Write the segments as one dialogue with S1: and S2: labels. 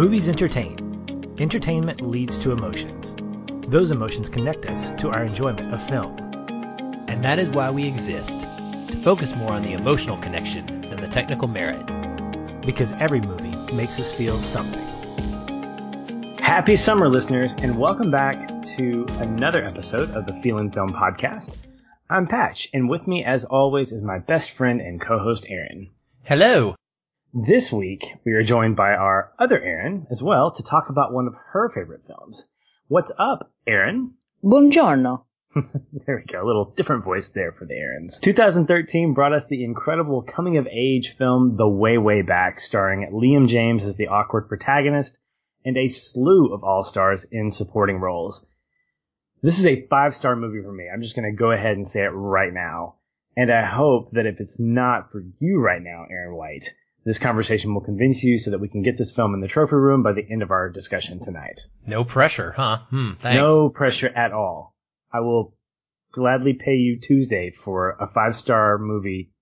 S1: Movies entertain. Entertainment leads to emotions. Those emotions connect us to our enjoyment of film.
S2: And that is why we exist to focus more on the emotional connection than the technical merit.
S1: Because every movie makes us feel something.
S3: Happy summer, listeners, and welcome back to another episode of the Feeling Film Podcast. I'm Patch, and with me, as always, is my best friend and co-host Aaron.
S2: Hello.
S3: This week, we are joined by our other Aaron as well to talk about one of her favorite films. What's up, Aaron?
S4: Buongiorno.
S3: there we go. A little different voice there for the Aarons. 2013 brought us the incredible coming of age film The Way Way Back, starring Liam James as the awkward protagonist and a slew of all stars in supporting roles. This is a five star movie for me. I'm just going to go ahead and say it right now. And I hope that if it's not for you right now, Aaron White, this conversation will convince you so that we can get this film in the trophy room by the end of our discussion tonight.
S2: No pressure, huh? Hmm, thanks.
S3: No pressure at all. I will gladly pay you Tuesday for a five star movie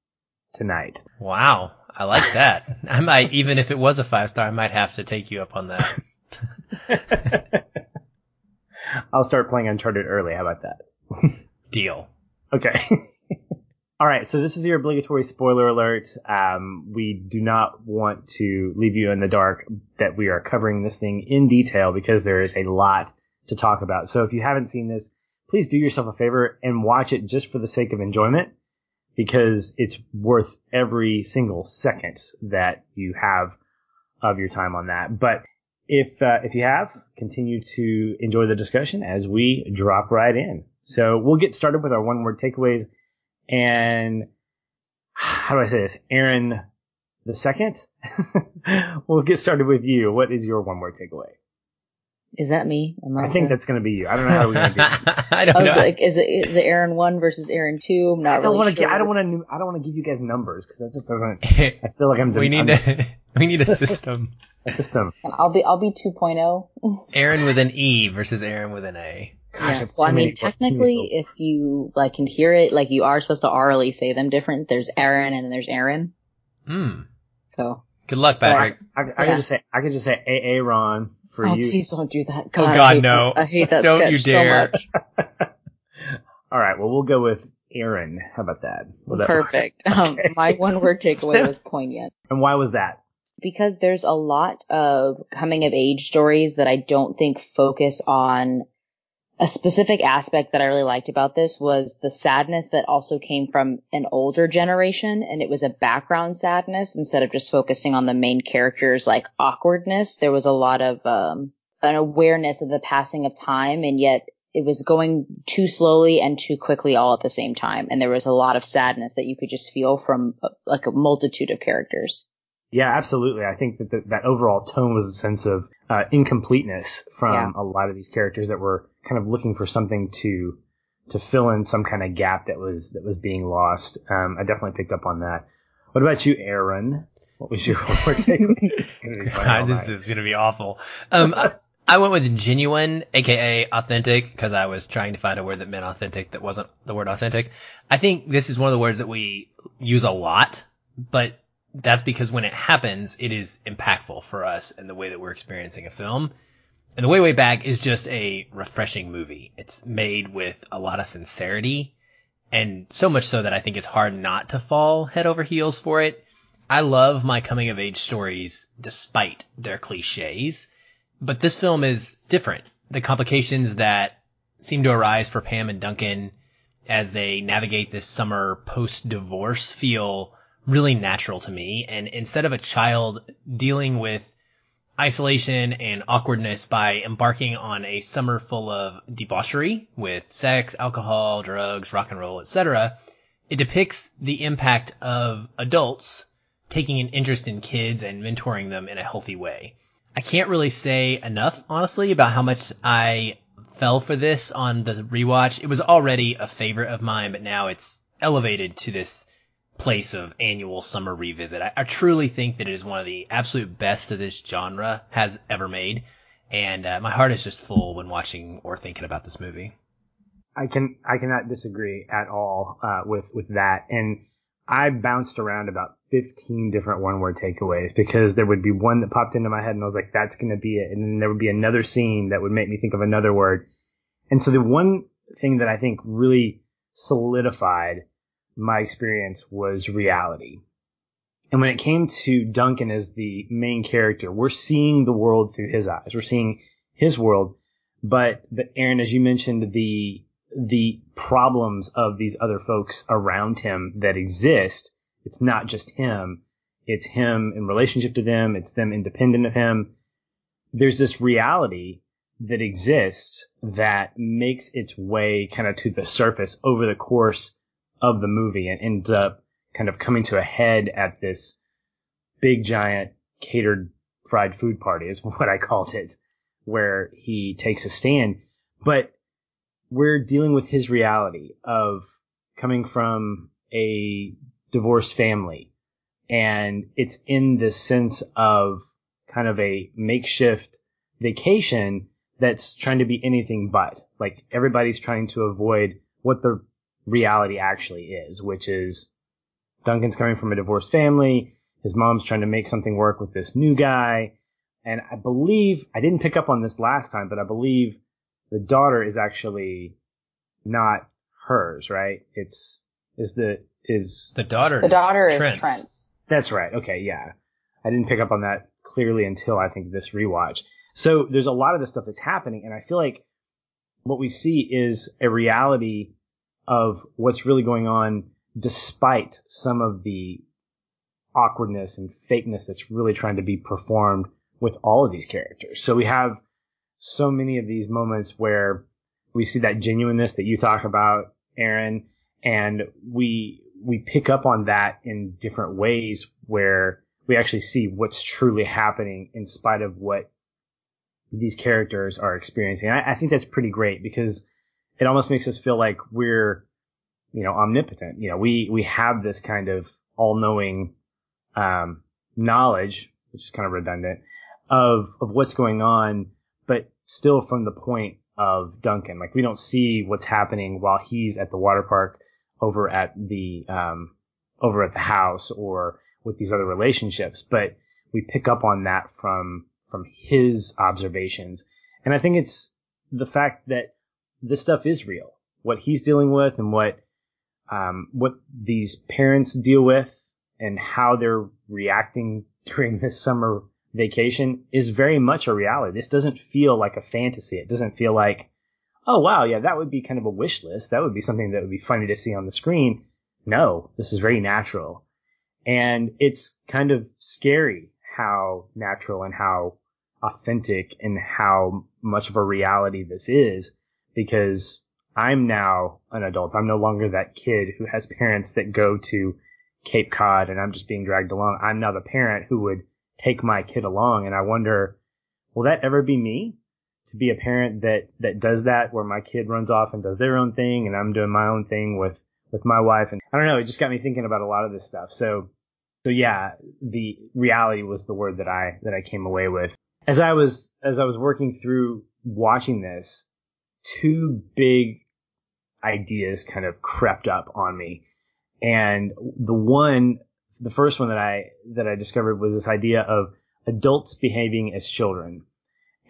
S3: tonight.
S2: Wow. I like that. I might, even if it was a five star, I might have to take you up on that.
S3: I'll start playing Uncharted early. How about that?
S2: Deal.
S3: Okay. All right, so this is your obligatory spoiler alert. Um, we do not want to leave you in the dark that we are covering this thing in detail because there is a lot to talk about. So if you haven't seen this, please do yourself a favor and watch it just for the sake of enjoyment because it's worth every single second that you have of your time on that. But if uh, if you have, continue to enjoy the discussion as we drop right in. So we'll get started with our one word takeaways and how do I say this? Aaron the second. we'll get started with you. What is your one word takeaway?
S4: Is that me?
S3: I, I think that's going to be you. I don't know how we're going to do this.
S2: I don't oh,
S4: I was
S2: know.
S4: like, is it is it Aaron one versus Aaron two? I'm not
S3: I don't
S4: really
S3: want to.
S4: sure.
S3: I don't want to. I don't want to give you guys numbers because that just doesn't. I feel like I'm.
S2: we need
S3: I'm just
S2: a, we need a system.
S3: a system.
S4: I'll be I'll be 2.0.
S2: Aaron with an E versus Aaron with an A.
S3: Gosh,
S4: yeah. Well, I mean, technically,
S3: syllables.
S4: if you like can hear it, like you are supposed to orally say them different. There's Aaron and then there's Aaron.
S2: Hmm.
S4: So,
S2: Good luck,
S3: Or I,
S2: Patrick.
S3: I, I
S4: Yeah.
S3: could just say. I could just say Aaron for
S4: oh,
S3: you.
S4: please don't do that.
S2: Oh,
S4: God, I
S2: no.
S4: that- I hate that
S2: Don't
S4: sketch
S2: you
S4: so
S2: dare.
S4: much.
S3: All right. Well, we'll go with Aaron. How about that? Will that-
S4: Perfect. Um,
S3: Okay.
S4: my one word takeaway was poignant.
S3: And why was that?
S4: because there's a lot of coming of age stories that I don't think focus on a specific aspect that I really liked about this was the sadness that also came from an older generation and it was a background sadness instead of just focusing on the main characters like awkwardness. There was a lot of um, an awareness of the passing of time and yet it was going too slowly and too quickly all at the same time and there was a lot of sadness that you could just feel from uh, like a multitude of characters.
S3: Yeah, absolutely. I think that the, that overall tone was a sense of uh, incompleteness from
S4: Yeah.
S3: a lot of these characters that were kind of looking for something to to fill in some kind of gap that was that was being lost. Um, I definitely picked up on that. What about you, Aaron? What was your one takeaway? This is gonna be funny all
S2: God, this
S3: night.
S2: is gonna be awful. Um, I, I went with genuine, aka authentic, because I was trying to find a word that meant authentic that wasn't the word authentic. I think this is one of the words that we use a lot, but that's because when it happens, it is impactful for us in the way that we're experiencing a film. And The Way Way Back is just a refreshing movie. It's made with a lot of sincerity, and so much so that I think it's hard not to fall head over heels for it. I love my coming of age stories despite their cliches, but this film is different. The complications that seem to arise for Pam and Duncan as they navigate this summer post divorce feel really natural to me. And instead of a child dealing with isolation and awkwardness by embarking on a summer full of debauchery with sex, alcohol, drugs, rock and roll, etc., it depicts the impact of adults taking an interest in kids and mentoring them in a healthy way. I can't really say enough, honestly, about how much I fell for this on the rewatch. It was already a favorite of mine, but now it's elevated to this place of annual summer revisit. I, I truly think that it is one of the absolute best that this genre has ever made. And uh, my heart is just full when watching or thinking about this movie.
S3: I can I cannot disagree at all uh, with with that. And I bounced around about 15 different one word takeaways because there would be one that popped into my head and I was like, that's going to be it. And then there would be another scene that would make me think of another word. And so the one thing that I think really solidified my experience was reality. And when it came to Duncan as the main character, we're seeing the world through his eyes. We're seeing his world. But, but Aaron, as you mentioned, the, the problems of these other folks around him that exist, it's not just him. It's him in relationship to them. It's them independent of him. There's this reality that exists that makes its way kind of to the surface over the course of the movie and ends up kind of coming to a head at this big giant catered fried food party is what I called it, where he takes a stand. But we're dealing with his reality of coming from a divorced family. And it's in this sense of kind of a makeshift vacation that's trying to be anything but. Like everybody's trying to avoid what the reality actually is, which is Duncan's coming from a divorced family. His mom's trying to make something work with this new guy. And I believe, I didn't pick up on this last time, but I believe the daughter is actually not hers, right? It's, is the, is.
S2: The daughter
S4: The daughter
S2: Trent's.
S4: is Trent's.
S3: That's right. Okay. Yeah. I didn't pick up on that clearly until I think this rewatch. So there's a lot of this stuff that's happening. And I feel like what we see is a reality of what's really going on despite some of the awkwardness and fakeness that's really trying to be performed with all of these characters. So we have so many of these moments where we see that genuineness that you talk about, Aaron, and we we pick up on that in different ways where we actually see what's truly happening in spite of what these characters are experiencing. I, I think that's pretty great because it almost makes us feel like we're, you know, omnipotent. You know, we, we have this kind of all knowing, um, knowledge, which is kind of redundant of, of what's going on, but still from the point of Duncan. Like we don't see what's happening while he's at the water park over at the, um, over at the house or with these other relationships, but we pick up on that from, from his observations. And I think it's the fact that this stuff is real. What he's dealing with and what um, what these parents deal with and how they're reacting during this summer vacation is very much a reality. This doesn't feel like a fantasy. It doesn't feel like, oh wow, yeah, that would be kind of a wish list. That would be something that would be funny to see on the screen. No, this is very natural. And it's kind of scary how natural and how authentic and how much of a reality this is because I'm now an adult. I'm no longer that kid who has parents that go to Cape Cod and I'm just being dragged along. I'm now the parent who would take my kid along. And I wonder, will that ever be me? To be a parent that, that does that where my kid runs off and does their own thing and I'm doing my own thing with, with my wife. And I don't know, it just got me thinking about a lot of this stuff. So, so yeah, the reality was the word that I, that I came away with. As I was, as I was working through watching this, two big ideas kind of crept up on me. And the one, the first one that I, that I discovered was this idea of adults behaving as children.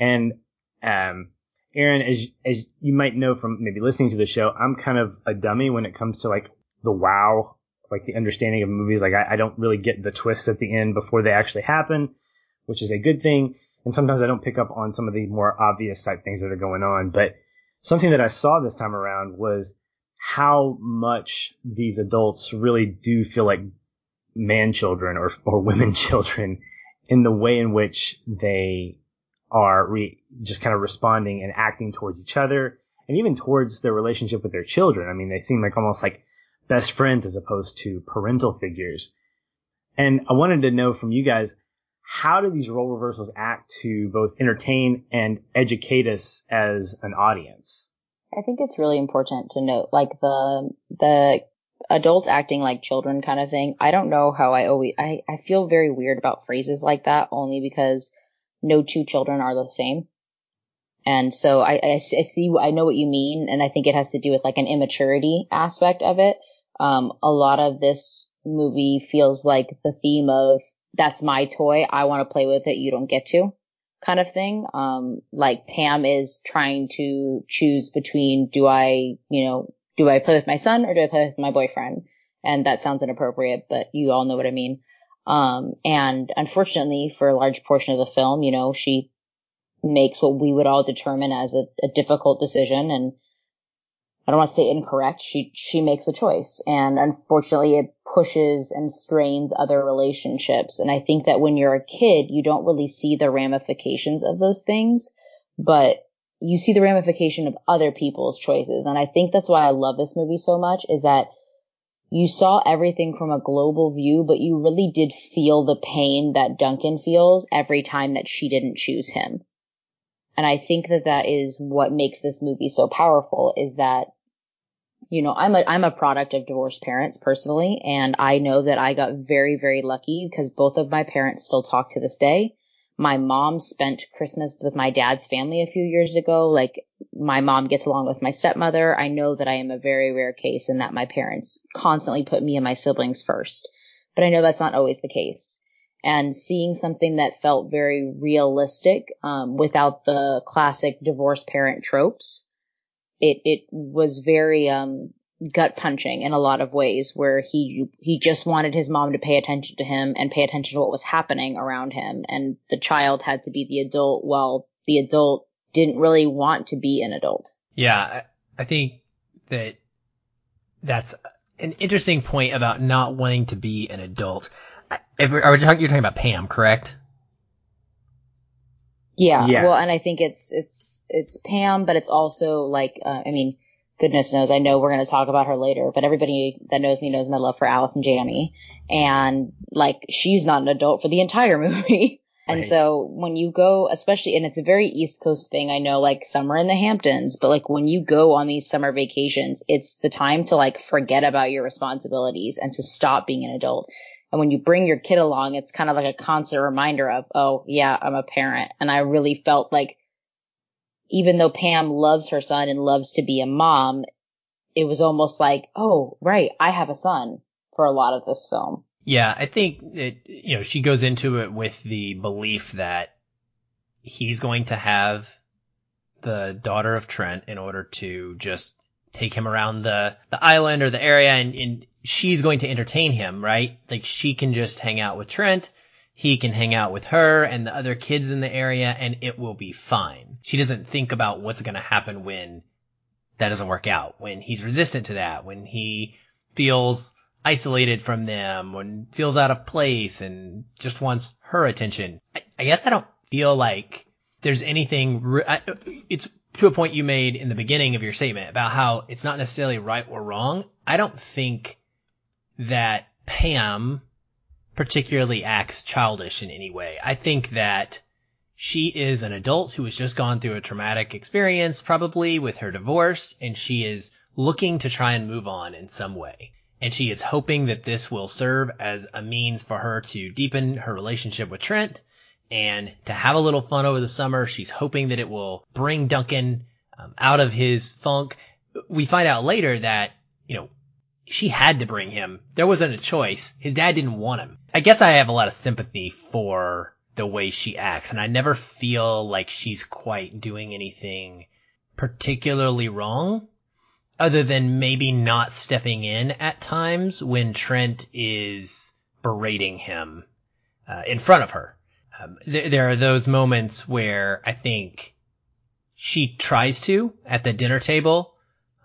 S3: And, um, Aaron, as, as you might know from maybe listening to the show, I'm kind of a dummy when it comes to like the wow, like the understanding of movies. Like I, I don't really get the twists at the end before they actually happen, which is a good thing. And sometimes I don't pick up on some of the more obvious type things that are going on. But something that I saw this time around was how much these adults really do feel like man children or, or women children in the way in which they are re- just kind of responding and acting towards each other and even towards their relationship with their children. I mean, they seem like almost like best friends as opposed to parental figures. And I wanted to know from you guys, how do these role reversals act to both entertain and educate us as an audience?
S4: I think it's really important to note, like the the adults acting like children kind of thing. I don't know how I always I, I feel very weird about phrases like that only because no two children are the same. And so I, I, I see I know what you mean, and I think it has to do with like an immaturity aspect of it. Um, a lot of this movie feels like the theme of that's my toy. I want to play with it. You don't get to kind of thing. Um, like Pam is trying to choose between do I, you know, do I play with my son or do I play with my boyfriend? And that sounds inappropriate, but you all know what I mean. Um, and unfortunately for a large portion of the film, you know, she makes what we would all determine as a, a difficult decision and I don't want to say incorrect. She, she makes a choice and unfortunately it pushes and strains other relationships. And I think that when you're a kid, you don't really see the ramifications of those things, but you see the ramification of other people's choices. And I think that's why I love this movie so much is that you saw everything from a global view, but you really did feel the pain that Duncan feels every time that she didn't choose him. And I think that that is what makes this movie so powerful is that you know, I'm a, I'm a product of divorced parents personally. And I know that I got very, very lucky because both of my parents still talk to this day. My mom spent Christmas with my dad's family a few years ago. Like my mom gets along with my stepmother. I know that I am a very rare case and that my parents constantly put me and my siblings first, but I know that's not always the case. And seeing something that felt very realistic, um, without the classic divorced parent tropes it it was very um gut punching in a lot of ways where he he just wanted his mom to pay attention to him and pay attention to what was happening around him and the child had to be the adult while the adult didn't really want to be an adult.
S2: Yeah, I think that that's an interesting point about not wanting to be an adult. Talking, you're talking about Pam, correct?
S4: Yeah, yeah. Well, and I think it's it's it's Pam, but it's also like uh, I mean, goodness knows I know we're going to talk about her later, but everybody that knows me knows my love for Allison Janney, and like she's not an adult for the entire movie. And right. so when you go, especially, and it's a very East Coast thing, I know, like summer in the Hamptons, but like when you go on these summer vacations, it's the time to like forget about your responsibilities and to stop being an adult. And when you bring your kid along, it's kind of like a constant reminder of, oh yeah, I'm a parent. And I really felt like even though Pam loves her son and loves to be a mom, it was almost like, oh, right, I have a son for a lot of this film.
S2: Yeah, I think it, you know, she goes into it with the belief that he's going to have the daughter of Trent in order to just take him around the, the island or the area and, and she's going to entertain him, right? Like she can just hang out with Trent. He can hang out with her and the other kids in the area and it will be fine. She doesn't think about what's going to happen when that doesn't work out, when he's resistant to that, when he feels isolated from them, when feels out of place and just wants her attention. I, I guess I don't feel like there's anything, re- I, it's to a point you made in the beginning of your statement about how it's not necessarily right or wrong. I don't think that Pam particularly acts childish in any way. I think that she is an adult who has just gone through a traumatic experience, probably with her divorce, and she is looking to try and move on in some way. And she is hoping that this will serve as a means for her to deepen her relationship with Trent and to have a little fun over the summer. She's hoping that it will bring Duncan um, out of his funk. We find out later that, you know, she had to bring him. There wasn't a choice. His dad didn't want him. I guess I have a lot of sympathy for the way she acts and I never feel like she's quite doing anything particularly wrong other than maybe not stepping in at times when Trent is berating him uh, in front of her. Um, there, there are those moments where I think she tries to at the dinner table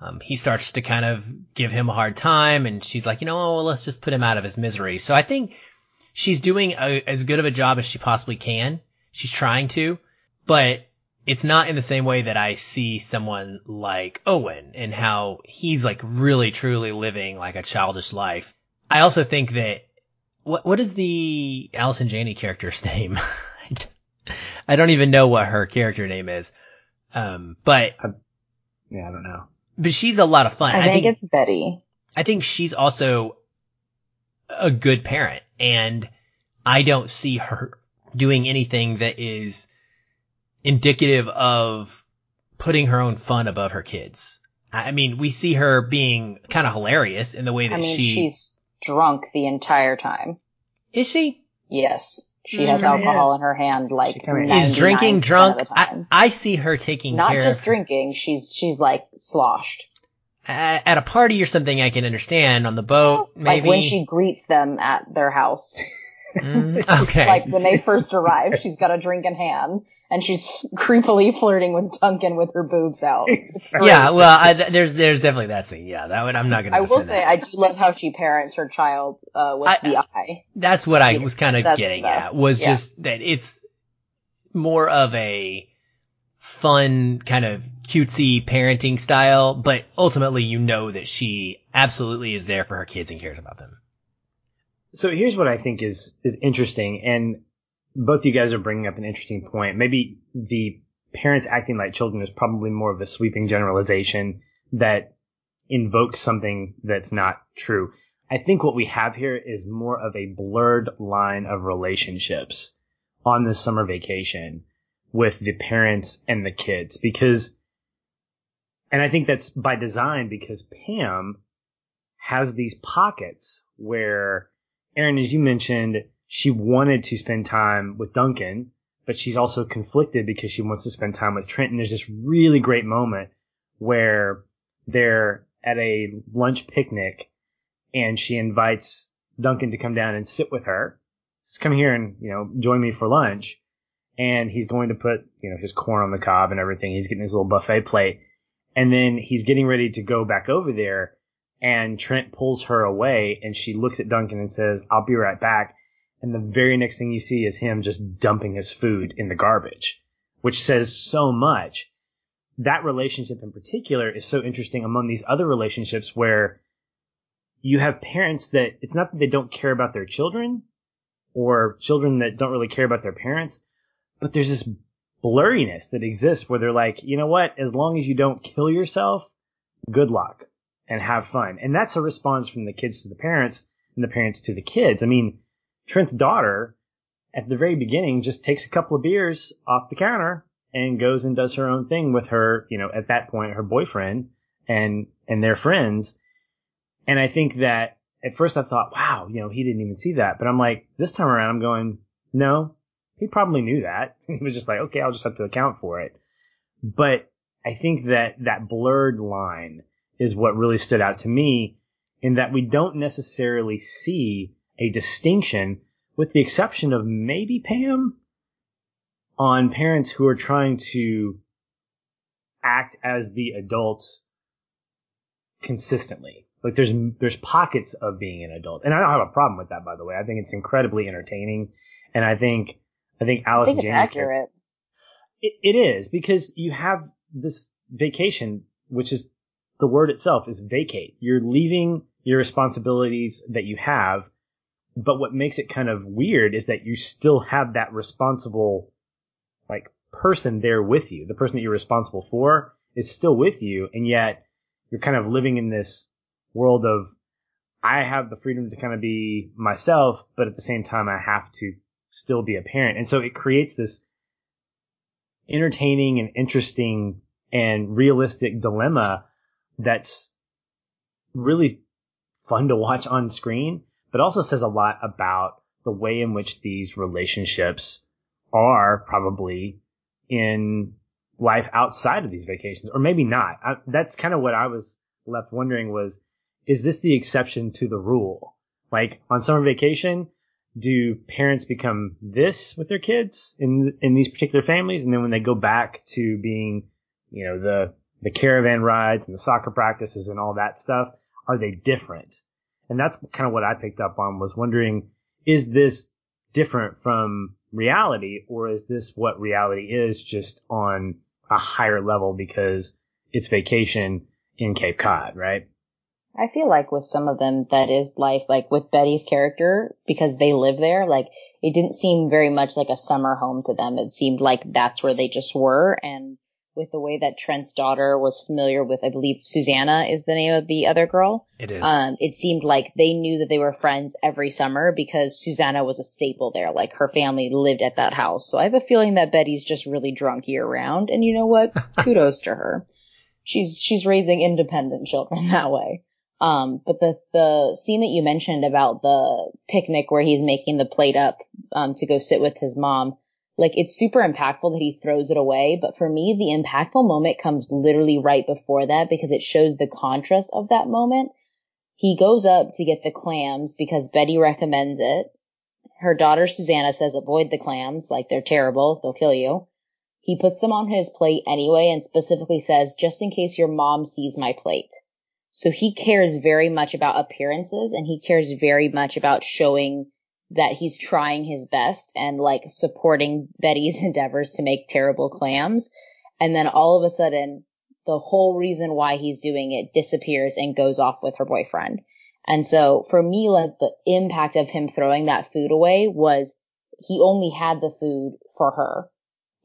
S2: um, he starts to kind of give him a hard time and she's like, you know, well, let's just put him out of his misery. So I think she's doing a, as good of a job as she possibly can. She's trying to, but it's not in the same way that I see someone like Owen and how he's like really truly living like a childish life. I also think that what what is the Allison Janney character's name? I don't even know what her character name is. Um, but
S3: yeah, I don't know
S2: but she's a lot of fun.
S4: I, I think, think it's Betty.
S2: I think she's also a good parent and I don't see her doing anything that is indicative of putting her own fun above her kids. I mean, we see her being kind of hilarious in the way that
S4: I mean,
S2: she.
S4: She's drunk the entire time.
S2: Is she?
S4: Yes. She
S3: She
S4: has
S3: kinda
S4: alcohol
S3: is.
S4: in her hand like
S3: She kinda is.
S2: Is drinking drunk?
S4: of the
S2: I,
S4: time.
S2: I see her taking
S4: Not
S2: care
S4: just
S2: of
S4: drinking, she's she's like sloshed.
S2: at, at a party or something. I can understand on the boat, maybe.
S4: Like when she greets them at their house.
S2: Mm, okay.
S4: like when they first arrive, she's got a drink in hand and she's creepily flirting with Duncan with her boobs out.
S2: yeah, well, I, there's there's definitely that scene. Yeah, that one I'm not gonna.
S4: I will say
S2: that.
S4: I do love how she parents her child uh, with
S2: I-
S4: the eye.
S2: That's what I was kind of getting at. Was
S4: Yeah.
S2: just that it's more of a fun kind of cutesy parenting style, but ultimately you know that she absolutely is there for her kids and cares about them.
S3: So here's what I think is is interesting, and both you guys are bringing up an interesting point. Maybe the parents acting like children is probably more of a sweeping generalization that invokes something that's not true. I think what we have here is more of a blurred line of relationships on this summer vacation with the parents and the kids because, and I think that's by design because Pam has these pockets where Aaron, as you mentioned, she wanted to spend time with Duncan, but she's also conflicted because she wants to spend time with Trent. And there's this really great moment where they're at a lunch picnic and she invites Duncan to come down and sit with her. Says, come here and, you know, join me for lunch. And he's going to put, you know, his corn on the cob and everything. He's getting his little buffet plate. And then he's getting ready to go back over there and Trent pulls her away and she looks at Duncan and says, I'll be right back. And the very next thing you see is him just dumping his food in the garbage, which says so much. That relationship in particular is so interesting among these other relationships where you have parents that it's not that they don't care about their children or children that don't really care about their parents, but there's this blurriness that exists where they're like, you know what? As long as you don't kill yourself, good luck and have fun. And that's a response from the kids to the parents and the parents to the kids. I mean, Trent's daughter at the very beginning just takes a couple of beers off the counter and goes and does her own thing with her, you know, at that point, her boyfriend and, and their friends. And I think that at first I thought, wow, you know, he didn't even see that. But I'm like, this time around, I'm going, no, he probably knew that. He was just like, okay, I'll just have to account for it. But I think that that blurred line is what really stood out to me in that we don't necessarily see a distinction with the exception of maybe Pam on parents who are trying to act as the adults consistently. Like there's there's pockets of being an adult, and I don't have a problem with that. By the way, I think it's incredibly entertaining, and I think I think
S4: I
S3: Alice
S4: think it's
S3: James
S4: accurate.
S3: it, it is because you have this vacation, which is the word itself is vacate. You're leaving your responsibilities that you have, but what makes it kind of weird is that you still have that responsible, like person there with you. The person that you're responsible for is still with you, and yet you're kind of living in this world of I have the freedom to kind of be myself, but at the same time I have to still be a parent. And so it creates this entertaining and interesting and realistic dilemma that's really fun to watch on screen, but also says a lot about the way in which these relationships are probably in life outside of these vacations, or maybe not. I, that's kind of what I was left wondering was, is this the exception to the rule? Like on summer vacation, do parents become this with their kids in in these particular families, and then when they go back to being, you know, the the caravan rides and the soccer practices and all that stuff, are they different? And that's kind of what I picked up on was wondering, is this different from reality, or is this what reality is just on a higher level because it's vacation in Cape Cod, right?
S4: I feel like with some of them that is life, like with Betty's character, because they live there, like it didn't seem very much like a summer home to them. It seemed like that's where they just were. And with the way that Trent's daughter was familiar with, I believe Susanna is the name of the other girl.
S2: It is.
S4: Um, it seemed like they knew that they were friends every summer because Susanna was a staple there. Like her family lived at that house. So I have a feeling that Betty's just really drunk year round. And you know what? Kudos to her. She's, she's raising independent children that way. Um, but the, the scene that you mentioned about the picnic where he's making the plate up, um, to go sit with his mom, like it's super impactful that he throws it away. But for me, the impactful moment comes literally right before that because it shows the contrast of that moment. He goes up to get the clams because Betty recommends it. Her daughter Susanna says avoid the clams, like they're terrible, they'll kill you. He puts them on his plate anyway and specifically says, just in case your mom sees my plate. So he cares very much about appearances and he cares very much about showing that he's trying his best and like supporting Betty's endeavors to make terrible clams. And then all of a sudden, the whole reason why he's doing it disappears and goes off with her boyfriend. And so for me, like the impact of him throwing that food away was he only had the food for her.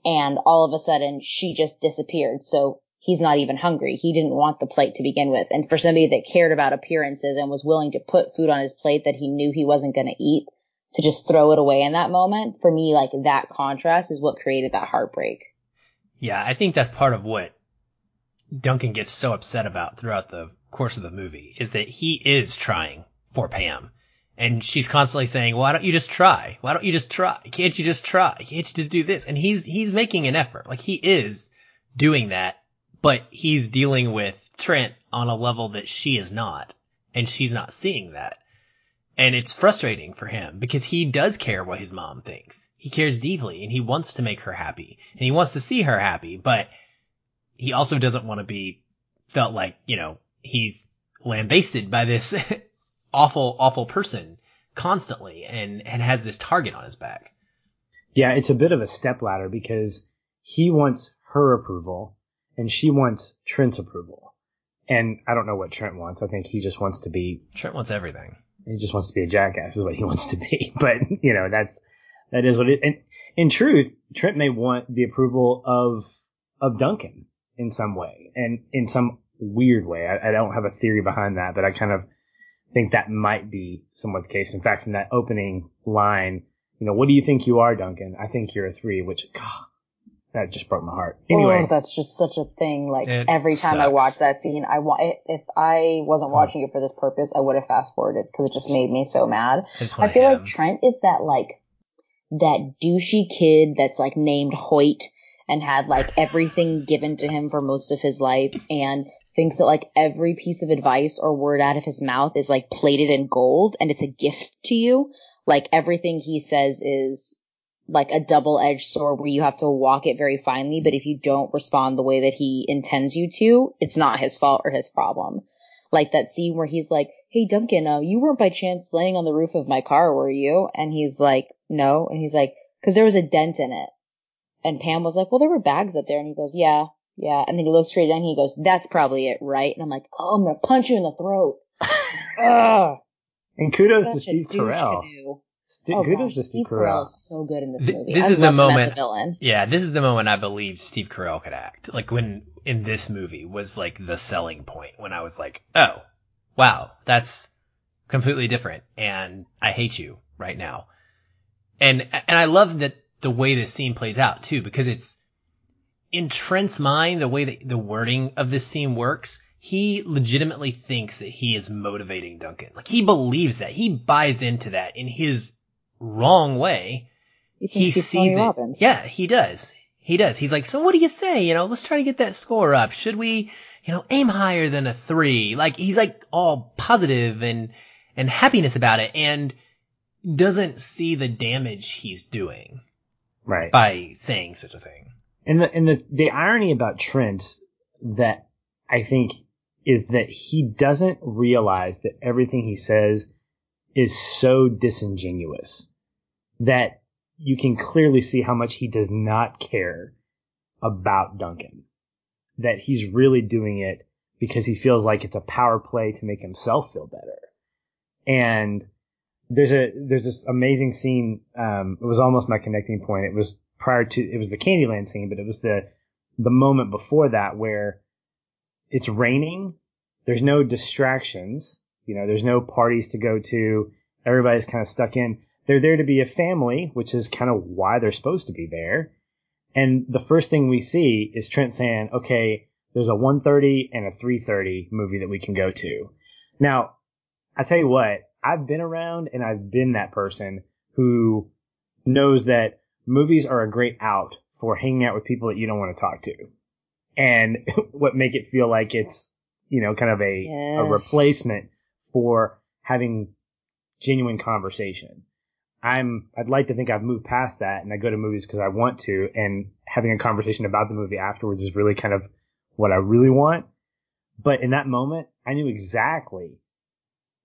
S4: And all of a sudden she just disappeared. So he's not even hungry. He didn't want the plate to begin with. And for somebody that cared about appearances and was willing to put food on his plate that he knew he wasn't going to eat to just throw it away in that moment, for me, like that contrast is what created that heartbreak.
S2: Yeah, I think that's part of what Duncan gets so upset about throughout the course of the movie is that he is trying for Pam. And she's constantly saying, why don't you just try? Why don't you just try? Can't you just try? Can't you just do this? And he's, he's making an effort. Like he is doing that, but he's dealing with Trent on a level that she is not. And she's not seeing that. And it's frustrating for him because he does care what his mom thinks. He cares deeply and he wants to make her happy and he wants to see her happy, but he also doesn't want to be felt like, you know, he's lambasted by this awful, awful person constantly and, and has this target on his back.
S3: Yeah, it's a bit of a stepladder because he wants her approval and she wants Trent's approval. And I don't know what Trent wants. I think he just wants to be.
S2: Trent wants everything.
S3: He just wants to be a jackass, is what he wants to be. But you know, that's that is what it. And in truth, Trent may want the approval of of Duncan in some way, and in some weird way. I, I don't have a theory behind that, but I kind of think that might be somewhat the case. In fact, in that opening line, you know, what do you think you are, Duncan? I think you're a three, which, God, that just broke my heart. Oh, anyway.
S4: Oh, that's just such a thing. Like every time I
S2: sucks.
S4: watch that scene, I want, if I wasn't watching it for this purpose, I would have fast forwarded because it just made me so mad.
S2: I
S4: I feel
S2: him.
S4: like Trent is that like, that douchey kid that's like named Hoyt and had like everything given to him for most of his life and thinks that like every piece of advice or word out of his mouth is like plated in gold and it's a gift to you. Like everything he says is like a double edged sword where you have to walk it very finely, but if you don't respond the way that he intends you to, it's not his fault or his problem. Like that scene where he's like, Hey Duncan, uh, you weren't by chance laying on the roof of my car, were you? And he's like, No. And he's like, cause there was a dent in it. And Pam was like, well, there were bags up there. And he goes, yeah, yeah. And then he looks straight down and he goes, that's probably it, right? And I'm like, oh, I'm going to punch you in the throat. Ugh.
S3: and kudos to
S4: Such a
S3: Steve Carell.
S4: canoe.
S3: St-
S4: Oh,
S3: kudos
S4: gosh,
S3: to Steve
S4: Steve Carell
S3: Carell.
S4: is so good in this
S2: Th-
S4: movie.
S2: this
S4: I
S2: is the
S4: love him
S2: moment- Yeah, this is the moment I believed Steve Carell could act. Like when in this movie was like the selling point when I was like, oh, wow, that's completely different, and I hate you right now. And and I love that the way this scene plays out too, because it's in Trent's mind, the way that the wording of this scene works. He legitimately thinks that he is motivating Duncan. Like he believes that. He buys into that in his wrong way
S4: He
S2: he
S4: thinks he's Tony
S2: sees it.
S4: Robbins.
S2: Yeah, he does. He does. He's like, so what do you say? You know, let's try to get that score up. Should we, you know, aim higher than a three? Like, he's like all positive and, and happiness about it and doesn't see the damage he's doing
S3: Right.
S2: by saying such a thing.
S3: And the and the the irony about Trent that I think is that he doesn't realize that everything he says is so disingenuous that you can clearly see how much he does not care about Duncan. That he's really doing it because he feels like it's a power play to make himself feel better. And there's a there's this amazing scene. Um, it was almost my connecting point. It was prior to it was the Candyland scene, but it was the the moment before that where it's raining. There's no distractions. You know, there's no parties to go to. Everybody's kind of stuck in. They're there to be a family, which is kind of why they're supposed to be there. And the first thing we see is Trent saying, "Okay, there's a 1:30 and a 3:30 movie that we can go to." Now, I tell you what, I've been around and I've been that person who knows that movies are a great out for hanging out with people that you don't want to talk to and what make it feel like it's, you know, kind of a, yes. a replacement for having genuine conversation. I'm, I'd like to think I've moved past that and I go to movies because I want to and having a conversation about the movie afterwards is really kind of what I really want. But in that moment, I knew exactly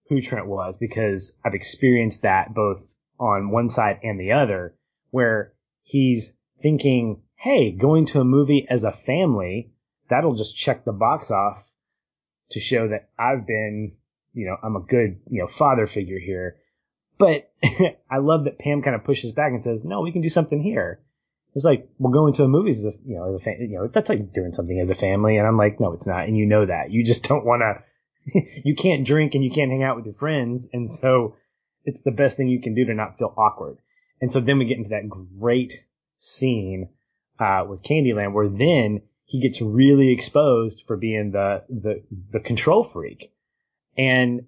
S3: who Trent was because I've experienced that both on one side and the other where he's thinking, Hey, going to a movie as a family, that'll just check the box off to show that I've been, you know, I'm a good, you know, father figure here. But I love that Pam kind of pushes back and says, no, we can do something here. It's like, well, going to a movies as a, you know, as a fan, you know, that's like doing something as a family. And I'm like, no, it's not. And you know that. You just don't want to, you can't drink and you can't hang out with your friends. And so it's the best thing you can do to not feel awkward. And so then we get into that great scene, uh, with Candyland where then he gets really exposed for being the, the, the control freak. And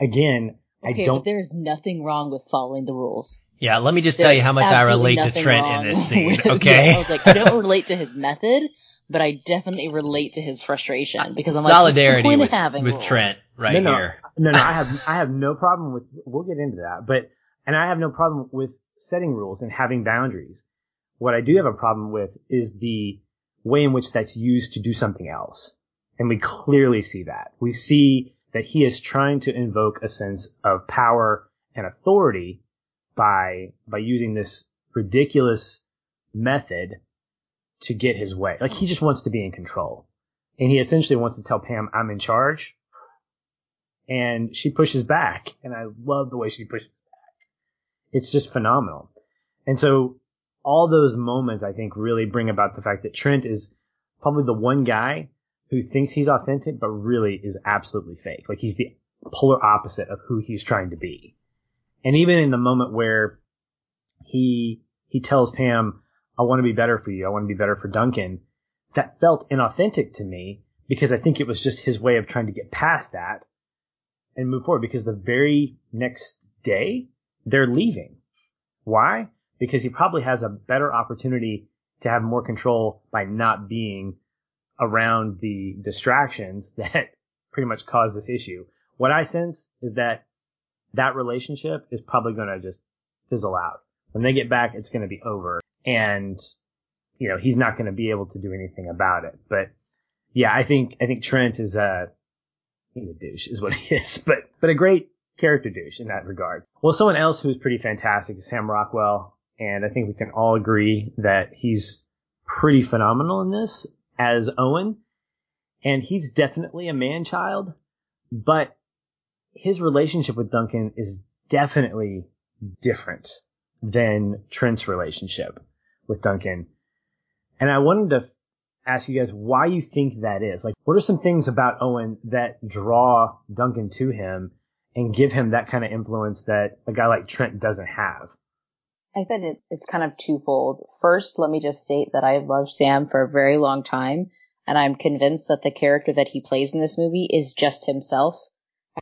S3: again,
S4: okay,
S3: I don't.
S4: But there's nothing wrong with following the rules.
S2: Yeah, let me just There's tell you how much I relate to Trent in this scene. With, okay,
S4: yeah, I was like, I don't relate to his method, but I definitely relate to his frustration uh, because I'm
S2: solidarity
S4: like,
S2: with, with. Trent right
S3: no, no,
S2: here.
S3: No, no, I have I have no problem with. We'll get into that, but and I have no problem with setting rules and having boundaries. What I do have a problem with is the way in which that's used to do something else, and we clearly see that. We see that he is trying to invoke a sense of power and authority by by using this ridiculous method to get his way. Like he just wants to be in control. And he essentially wants to tell Pam, I'm in charge. And she pushes back. And I love the way she pushes back. It's just phenomenal. And so all those moments, I think, really bring about the fact that Trent is probably the one guy who thinks he's authentic, but really is absolutely fake. Like he's the polar opposite of who he's trying to be. And even in the moment where he, he tells Pam, I want to be better for you. I want to be better for Duncan. That felt inauthentic to me because I think it was just his way of trying to get past that and move forward because the very next day they're leaving. Why? Because he probably has a better opportunity to have more control by not being around the distractions that pretty much cause this issue. What I sense is that that relationship is probably going to just fizzle out. When they get back, it's going to be over and, you know, he's not going to be able to do anything about it. But yeah, I think, I think Trent is a, he's a douche is what he is, but, but a great character douche in that regard. Well, someone else who's pretty fantastic is Sam Rockwell. And I think we can all agree that he's pretty phenomenal in this as Owen. And he's definitely a man child, but his relationship with Duncan is definitely different than Trent's relationship with Duncan. And I wanted to ask you guys why you think that is. Like, what are some things about Owen that draw Duncan to him and give him that kind of influence that a guy like Trent doesn't have?
S4: I think it, it's kind of twofold. First, let me just state that I loved Sam for a very long time, and I'm convinced that the character that he plays in this movie is just himself.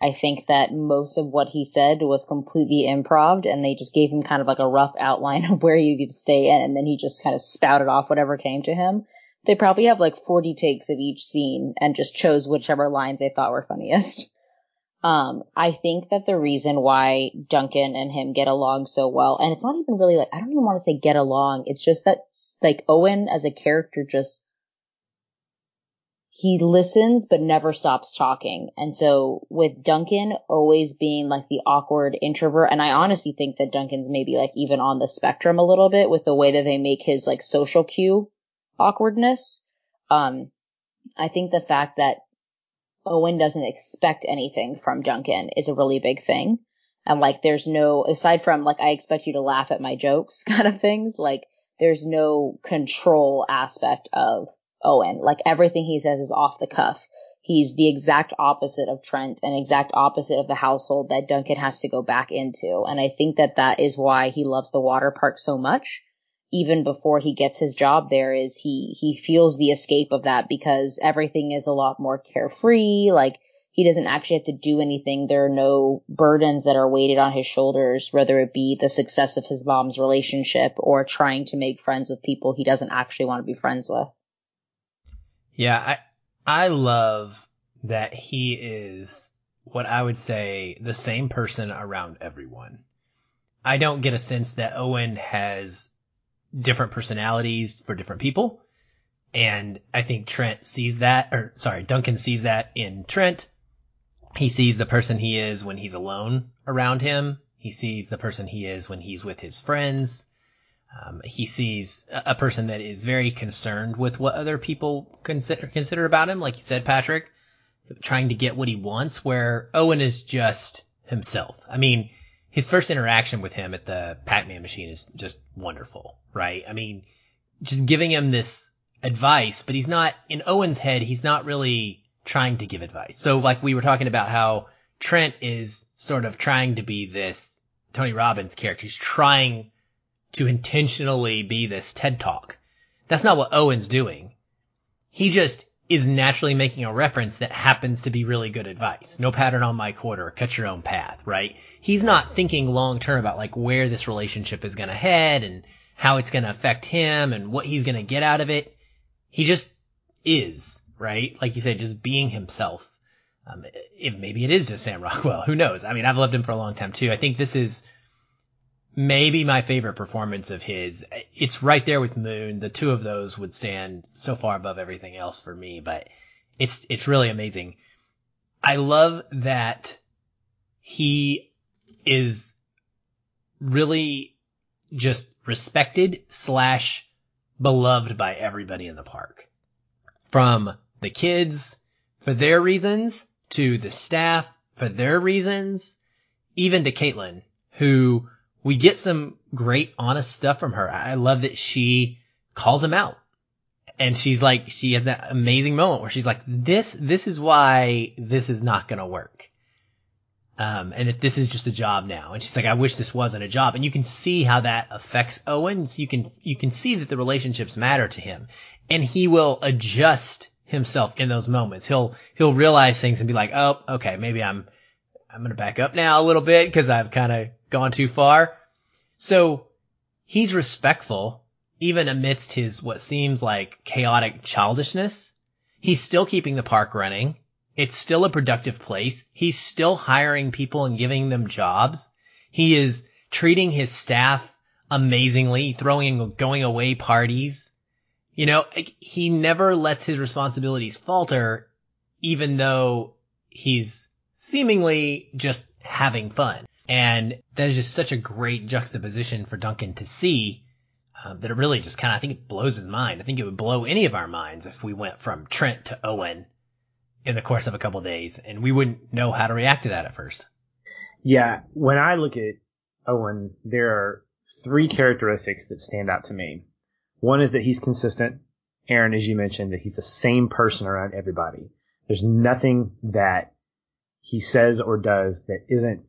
S4: I think that most of what he said was completely improv, and they just gave him kind of like a rough outline of where he needed to stay in, and then he just kind of spouted off whatever came to him. They probably have like 40 takes of each scene and just chose whichever lines they thought were funniest. Um, I think that the reason why Duncan and him get along so well, and it's not even really like, I don't even want to say get along. It's just that like Owen as a character just, he listens but never stops talking. And so with Duncan always being like the awkward introvert, and I honestly think that Duncan's maybe like even on the spectrum a little bit with the way that they make his like social cue awkwardness. Um, I think the fact that Owen doesn't expect anything from Duncan is a really big thing. And like, there's no, aside from like, I expect you to laugh at my jokes kind of things, like, there's no control aspect of Owen. Like, everything he says is off the cuff. He's the exact opposite of Trent and exact opposite of the household that Duncan has to go back into. And I think that that is why he loves the water park so much even before he gets his job there is he he feels the escape of that because everything is a lot more carefree like he doesn't actually have to do anything. There are no burdens that are weighted on his shoulders, whether it be the success of his mom's relationship or trying to make friends with people he doesn't actually want to be friends with.
S2: Yeah, I I love that he is what I would say the same person around everyone. I don't get a sense that Owen has different personalities for different people. And I think Trent sees that, or sorry, Duncan sees that in Trent. He sees the person he is when he's alone around him. He sees the person he is when he's with his friends. Um, he sees a person that is very concerned with what other people consider consider about him, like you said, Patrick, trying to get what he wants. Where Owen is just himself. I mean, his first interaction with him at the Pac-Man machine is just wonderful, right? I mean, just giving him this advice, but he's not in Owen's head. He's not really trying to give advice. So like we were talking about how Trent is sort of trying to be this Tony Robbins character. He's trying to intentionally be this TED talk. That's not what Owen's doing. He just is naturally making a reference that happens to be really good advice. No pattern on my quarter, cut your own path, right? He's not thinking long term about like where this relationship is going to head and how it's going to affect him and what he's going to get out of it. He just is, right? Like you said, just being himself. Um, if maybe it is just Sam Rockwell, who knows? I mean, I've loved him for a long time too. I think this is maybe my favorite performance of his. It's right there with Moon. The two of those would stand so far above everything else for me, but it's, it's really amazing. I love that he is really just respected slash beloved by everybody in the park. From the kids for their reasons to the staff for their reasons, even to Caitlin, who we get some great honest stuff from her. I love that she calls him out. And she's like, she has that amazing moment where she's like, this, this is why this is not going to work. Um, and that this is just a job now. And she's like, I wish this wasn't a job. And you can see how that affects Owen. So you can, you can see that the relationships matter to him and he will adjust himself in those moments. He'll, he'll realize things and be like, Oh, okay, maybe I'm, I'm going to back up now a little bit because I've kind of gone too far. So he's respectful even amidst his what seems like chaotic childishness. He's still keeping the park running. It's still a productive place. He's still hiring people and giving them jobs. He is treating his staff amazingly, throwing going away parties. You know, he never lets his responsibilities falter, even though he's seemingly just having fun. And that is just such a great juxtaposition for Duncan to see um, that it really just kind of, I think it blows his mind. I think it would blow any of our minds if we went from Trent to Owen in the course of a couple of days, and we wouldn't know how to react to that at first.
S3: Yeah, when I look at Owen, there are three characteristics that stand out to me. One is that he's consistent. Aaron, as you mentioned, that he's the same person around everybody. There's nothing that he says or does that isn't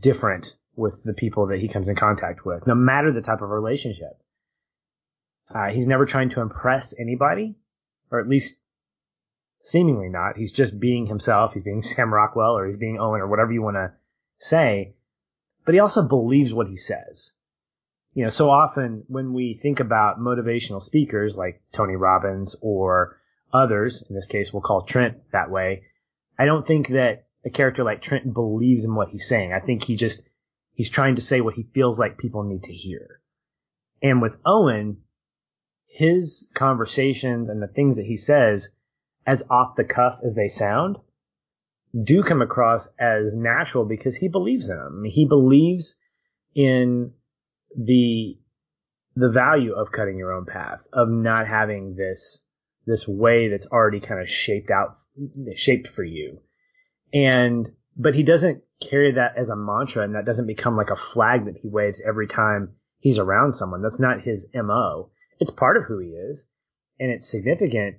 S3: different with the people that he comes in contact with, no matter the type of relationship. Uh, he's never trying to impress anybody, or at least seemingly not. He's just being himself. He's being Sam Rockwell or he's being Owen or whatever you want to say. But he also believes what he says. You know, so often when we think about motivational speakers like Tony Robbins or others, in this case, we'll call Trent that way. I don't think that a character like Trent believes in what he's saying. I think he just, he's trying to say what he feels like people need to hear. And with Owen, his conversations and the things that he says as off the cuff as they sound, do come across as natural because he believes in them. He believes in the the value of cutting your own path, of not having this this way that's already kind of shaped out shaped for you. And but he doesn't carry that as a mantra and that doesn't become like a flag that he waves every time he's around someone. That's not his MO. It's part of who he is and it's significant,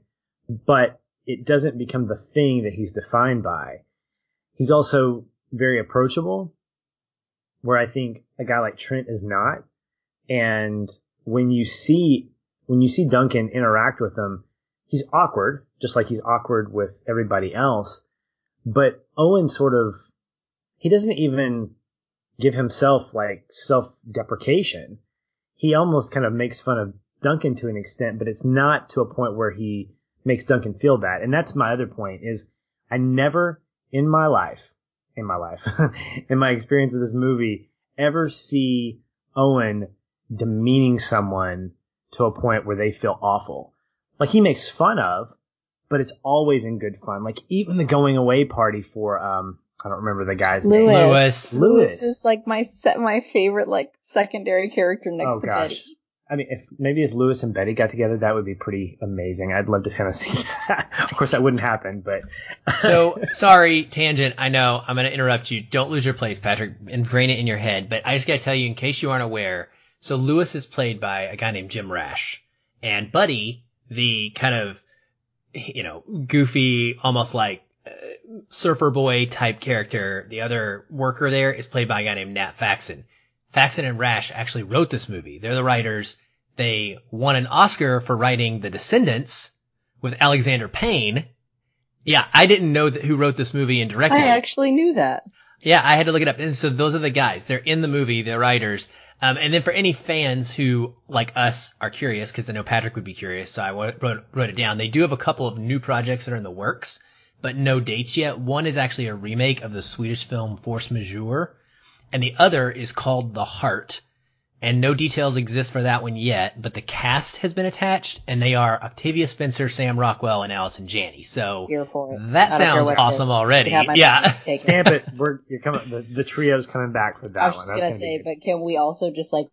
S3: but it doesn't become the thing that he's defined by. He's also very approachable, where I think a guy like Trent is not. And when you see, when you see Duncan interact with him, he's awkward, just like he's awkward with everybody else. But Owen sort of, he doesn't even give himself like self-deprecation. He almost kind of makes fun of Duncan to an extent, but it's not to a point where he makes Duncan feel bad. And that's my other point is I never in my life, in my life, in my experience of this movie, ever see Owen demeaning someone to a point where they feel awful. Like he makes fun of, but it's always in good fun. Like even the going away party for um I don't remember the guy's
S4: Lewis.
S3: name.
S2: Lewis.
S4: Lewis is like my set, my favorite like secondary character next
S3: Oh,
S4: to
S3: gosh.
S4: Betty.
S3: I mean, if maybe if Lewis and Betty got together, that would be pretty amazing. I'd love to kind of see that. of course, that wouldn't happen, but
S2: So sorry, tangent. I know I'm going to interrupt you. Don't lose your place, Patrick, and brain it in your head. But I just got to tell you, in case you aren't aware, so Lewis is played by a guy named Jim Rash, and Buddy, the kind of, you know, goofy, almost like uh, surfer boy type character, the other worker there is played by a guy named Nat Faxon. Faxon and Rash actually wrote this movie. They're the writers. They won an Oscar for writing The Descendants with Alexander Payne. Yeah, I didn't know that who wrote this movie and directed it.
S4: I actually knew that.
S2: Yeah, I had to look it up. And so those are the guys. They're in the movie. They're writers. Um, and then for any fans who, like us, are curious, because I know Patrick would be curious, so I wrote, wrote it down. They do have a couple of new projects that are in the works, but no dates yet. One is actually a remake of the Swedish film Force Majeure, and the other is called The Heart. And no details exist for that one yet, but the cast has been attached, and they are Octavia Spencer, Sam Rockwell, and Allison Janney. So
S4: Here for it.
S2: that
S4: I
S2: sounds awesome already.
S4: You have my
S2: Yeah.
S4: Take it.
S3: stamp it. We're you're coming. The, the trio's coming back for that
S4: I was
S3: one.
S4: just gonna
S3: gonna
S4: say, but can we also just like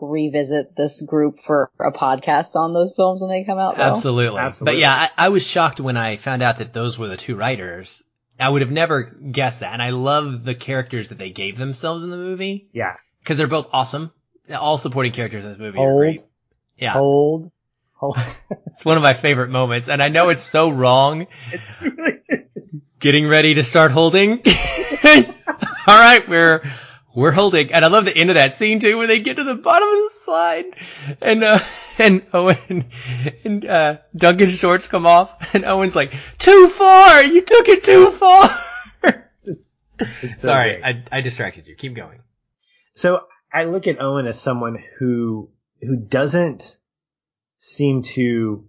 S4: revisit this group for a podcast on those films when they come out? Though?
S2: Absolutely.
S3: Absolutely.
S2: But yeah, I, I was shocked when I found out that those were the two writers. I would have never guessed that. And I love the characters that they gave themselves in the movie
S3: yeah.
S2: because they're both awesome. All supporting characters in this movie are
S3: Hold.
S2: great. Yeah.
S3: Hold. Hold.
S2: It's one of my favorite moments. And I know it's so wrong
S3: it's really
S2: getting ready to start holding. All right, we're we're holding, and I love the end of that scene too, where they get to the bottom of the slide, and uh, and Owen and uh, Duncan shorts come off, and Owen's like, "Too far! You took it too far."
S3: so
S2: Sorry,
S3: great.
S2: I I distracted you. Keep going.
S3: So I look at Owen as someone who who doesn't seem to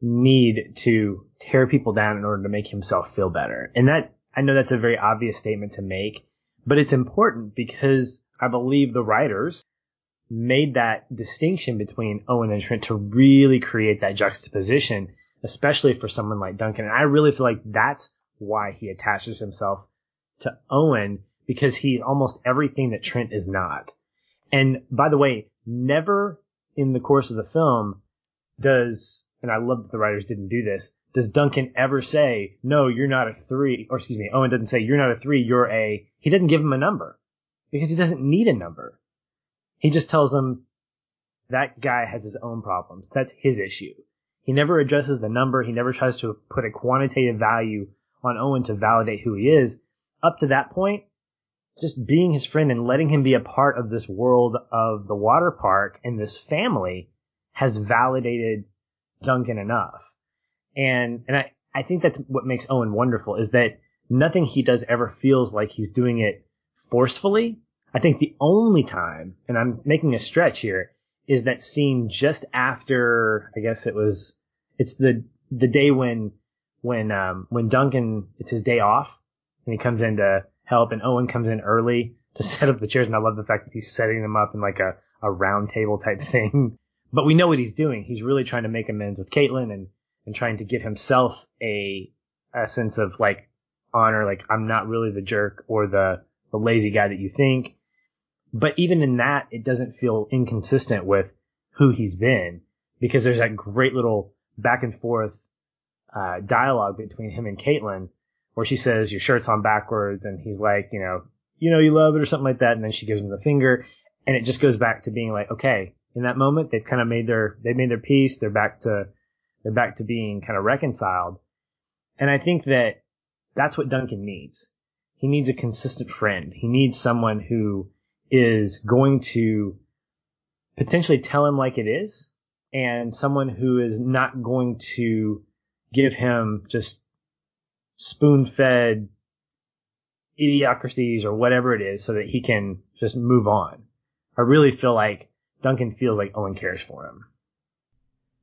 S3: need to tear people down in order to make himself feel better. And that I know that's a very obvious statement to make, but it's important because I believe the writers made that distinction between Owen and Trent to really create that juxtaposition, especially for someone like Duncan. And I really feel like that's why he attaches himself to Owen because he's almost everything that Trent is not. And by the way, never in the course of the film does, and I love that the writers didn't do this, does Duncan ever say, no, you're not a three, or excuse me, Owen doesn't say, you're not a three, you're a, he doesn't give him a number because he doesn't need a number. He just tells him that guy has his own problems. That's his issue. He never addresses the number. He never tries to put a quantitative value on Owen to validate who he is. Up to that point, just being his friend and letting him be a part of this world of the water park and this family has validated Duncan enough. And, and I, I think that's what makes Owen wonderful is that nothing he does ever feels like he's doing it forcefully. I think the only time, and I'm making a stretch here, is that scene just after, I guess it was, it's the, the day when, when, um, when Duncan, it's his day off and he comes in to help and Owen comes in early to set up the chairs. And I love the fact that he's setting them up in like a, a round table type thing. But we know what he's doing. He's really trying to make amends with Caitlin and, and trying to give himself a, a sense of like honor. Like I'm not really the jerk or the, the lazy guy that you think. But even in that, it doesn't feel inconsistent with who he's been because there's that great little back and forth uh, dialogue between him and Caitlin where she says your shirt's on backwards and he's like, you know, you know you love it or something like that, and then she gives him the finger, and it just goes back to being like, okay, in that moment they've kind of made their they made their peace, they're back to they're back to being kind of reconciled, and I think that that's what Duncan needs. He needs a consistent friend. He needs someone who is going to potentially tell him like it is, and someone who is not going to give him just spoon fed idiocracies or whatever it is so that he can just move on. I really feel like Duncan feels like Owen cares for him.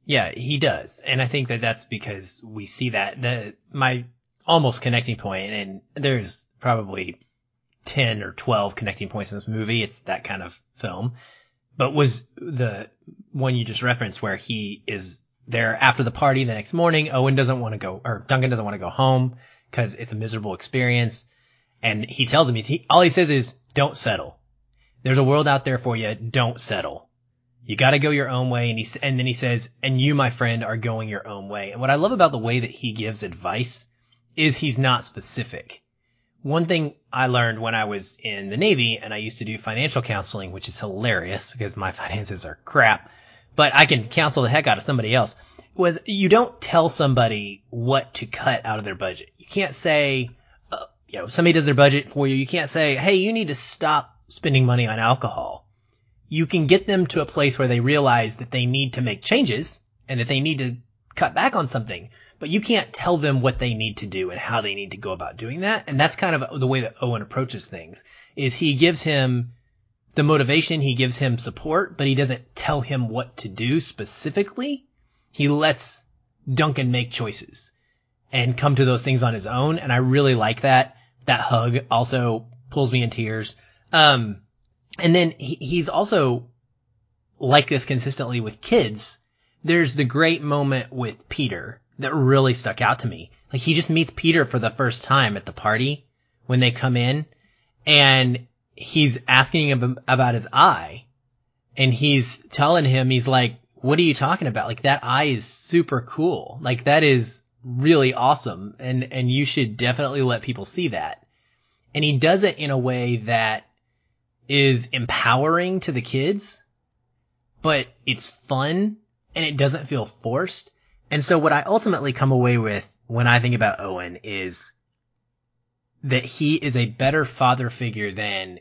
S2: Yeah, he does. And I think that that's because we see that the, my almost connecting point and there's probably 10 or 12 connecting points in this movie. It's that kind of film, but was the one you just referenced where he is there after the party the next morning. Owen doesn't want to go, or Duncan doesn't want to go home because it's a miserable experience. And he tells him, he's, he, all he says is, don't settle. There's a world out there for you. Don't settle. You got to go your own way. And he, and then he says, and you, my friend, are going your own way. And what I love about the way that he gives advice is he's not specific. One thing I learned when I was in the Navy and I used to do financial counseling, which is hilarious because my finances are crap but I can counsel the heck out of somebody else was you don't tell somebody what to cut out of their budget. You can't say, uh, you know, somebody does their budget for you. You can't say, Hey, you need to stop spending money on alcohol. You can get them to a place where they realize that they need to make changes and that they need to cut back on something, but you can't tell them what they need to do and how they need to go about doing that. And that's kind of the way that Owen approaches things is he gives him the motivation, he gives him support, but he doesn't tell him what to do specifically. He lets Duncan make choices and come to those things on his own. And I really like that. That hug also pulls me in tears. Um, and then he, he's also like this consistently with kids. There's the great moment with Peter that really stuck out to me. Like he just meets Peter for the first time at the party when they come in and he's asking him about his eye and he's telling him, he's like, what are you talking about? Like that eye is super cool. Like that is really awesome. And, and you should definitely let people see that. And he does it in a way that is empowering to the kids, but it's fun and it doesn't feel forced. And so what I ultimately come away with when I think about Owen is that he is a better father figure than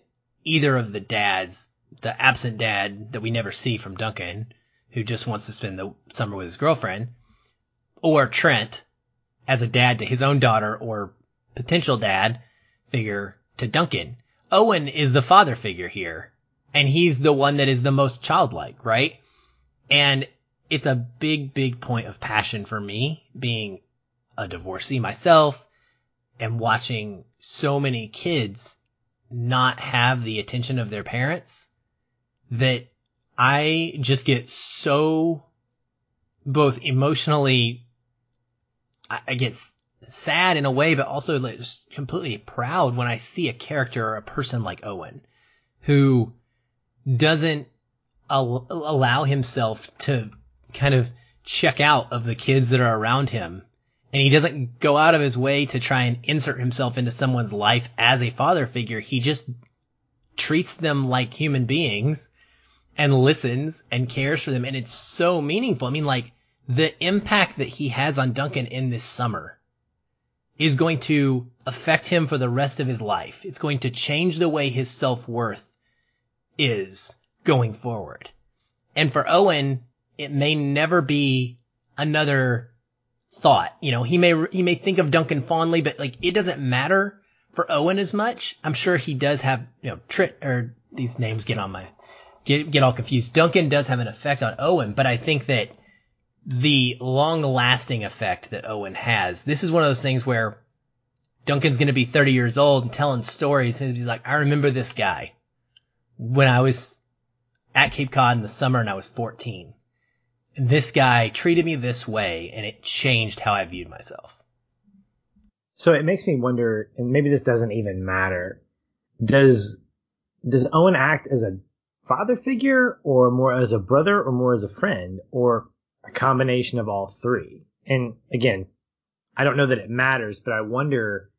S2: either of the dads, the absent dad that we never see from Duncan, who just wants to spend the summer with his girlfriend, or Trent as a dad to his own daughter or potential dad figure to Duncan. Owen is the father figure here, and he's the one that is the most childlike, right? And it's a big, big point of passion for me being a divorcee myself and watching so many kids not have the attention of their parents that I just get so both emotionally, I get sad in a way, but also like just completely proud when I see a character or a person like Owen who doesn't al- allow himself to kind of check out of the kids that are around him and he doesn't go out of his way to try and insert himself into someone's life as a father figure. He just treats them like human beings and listens and cares for them. And it's so meaningful. I mean, like the impact that he has on Duncan in this summer is going to affect him for the rest of his life. It's going to change the way his self worth is going forward. And for Owen, it may never be another thought. You know, he may he may think of Duncan fondly, but like it doesn't matter for Owen as much. I'm sure he does have you know Trit or these names get on my get get all confused. Duncan does have an effect on Owen, but I think that the long lasting effect that Owen has, this is one of those things where Duncan's going to be 30 years old and telling stories and he's like, I remember this guy when I was at Cape Cod in the summer and I was 14 this guy treated me this way and it changed how I viewed myself.
S3: So it makes me wonder, and maybe this doesn't even matter. Does, does Owen act as a father figure or more as a brother or more as a friend or a combination of all three? And again, I don't know that it matters, but I wonder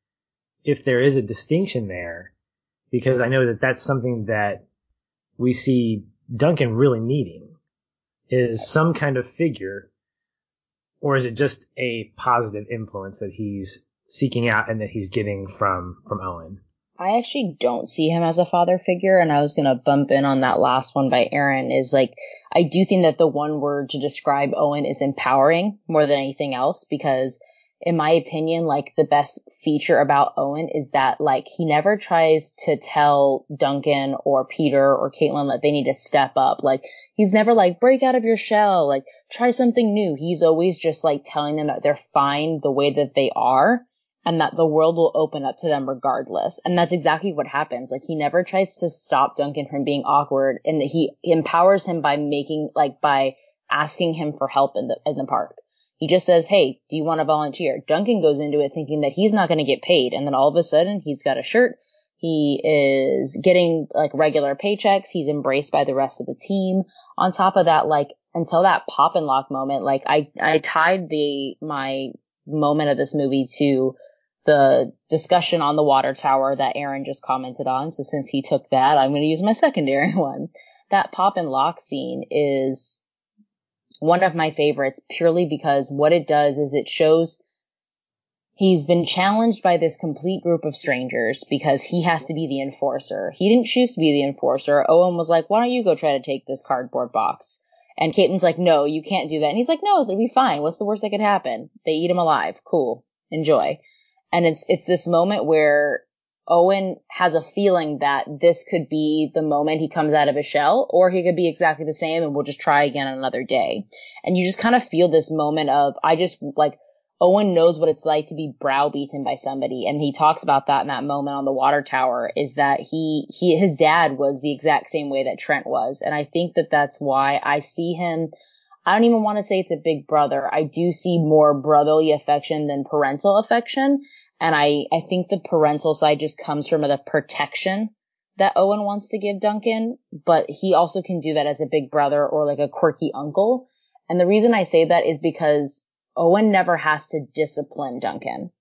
S3: if there is a distinction there because I know that that's something that we see Duncan really needing is some kind of figure, or is it just a positive influence that he's seeking out and that he's getting from from Owen?
S4: I actually don't see him as a father figure, and I was gonna bump in on that last one by Aaron. Is like I do think that the one word to describe Owen is empowering more than anything else because in my opinion, like the best feature about Owen is that like he never tries to tell Duncan or Peter or Caitlin that they need to step up. Like he's never like break out of your shell, like try something new. He's always just like telling them that they're fine the way that they are and that the world will open up to them regardless. And that's exactly what happens. Like he never tries to stop Duncan from being awkward and that he empowers him by making like by asking him for help in the in the park. He just says, Hey, do you want to volunteer? Duncan goes into it thinking that he's not going to get paid. And then all of a sudden he's got a shirt. He is getting like regular paychecks. He's embraced by the rest of the team. On top of that, like until that pop and lock moment, like I, I tied the, my moment of this movie to the discussion on the water tower that Aaron just commented on. So since he took that, I'm going to use my secondary one. That pop and lock scene is one of my favorites purely because what it does is it shows he's been challenged by this complete group of strangers because he has to be the enforcer. He didn't choose to be the enforcer. Owen was like, why don't you go try to take this cardboard box? And Caitlin's like, no, you can't do that. And he's like, no, it'll be fine. What's the worst that could happen? They eat him alive. Cool. Enjoy. And it's, it's this moment where Owen has a feeling that this could be the moment he comes out of his shell, or he could be exactly the same and we'll just try again another day. And you just kind of feel this moment of, I just like, Owen knows what it's like to be browbeaten by somebody. And he talks about that in that moment on the water tower is that he, he, his dad was the exact same way that Trent was. And I think that that's why I see him. I don't even want to say it's a big brother. I do see more brotherly affection than parental affection. And I, I think the parental side just comes from the protection that Owen wants to give Duncan, but he also can do that as a big brother or like a quirky uncle. And the reason I say that is because Owen never has to discipline Duncan.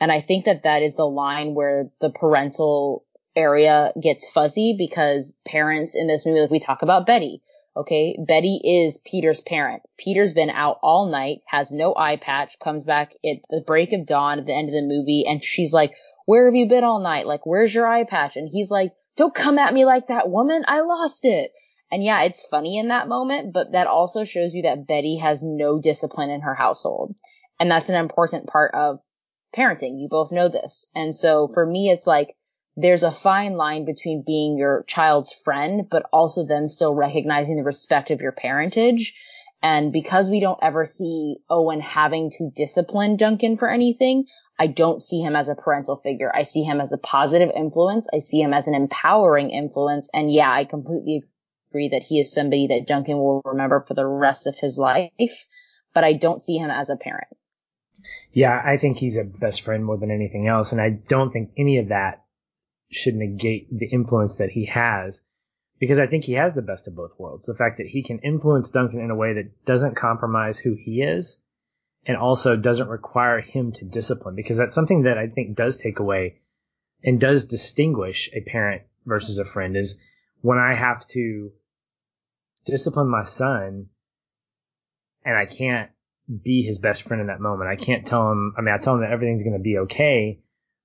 S4: And I think that that is the line where the parental area gets fuzzy because parents in this movie, like we talk about Betty, Okay. Betty is Peter's parent. Peter's been out all night, has no eye patch, comes back at the break of dawn at the end of the movie. And she's like, where have you been all night? Like, where's your eye patch? And he's like, don't come at me like that, woman. I lost it. And yeah, it's funny in that moment, but that also shows you that Betty has no discipline in her household. And that's an important part of parenting. You both know this. And so for me, it's like, there's a fine line between being your child's friend, but also them still recognizing the respect of your parentage. And because we don't ever see Owen having to discipline Duncan for anything, I don't see him as a parental figure. I see him as a positive influence. I see him as an empowering influence. And yeah, I completely agree that he is somebody that Duncan will remember for the rest of his life, but I don't see him as a parent.
S3: Yeah, I think he's a best friend more than anything else. And I don't think any of that should negate the influence that he has because I think he has the best of both worlds. The fact that he can influence Duncan in a way that doesn't compromise who he is and also doesn't require him to discipline because that's something that I think does take away and does distinguish a parent versus a friend is when I have to discipline my son and I can't be his best friend in that moment. I can't tell him, I mean, I tell him that everything's going to be okay,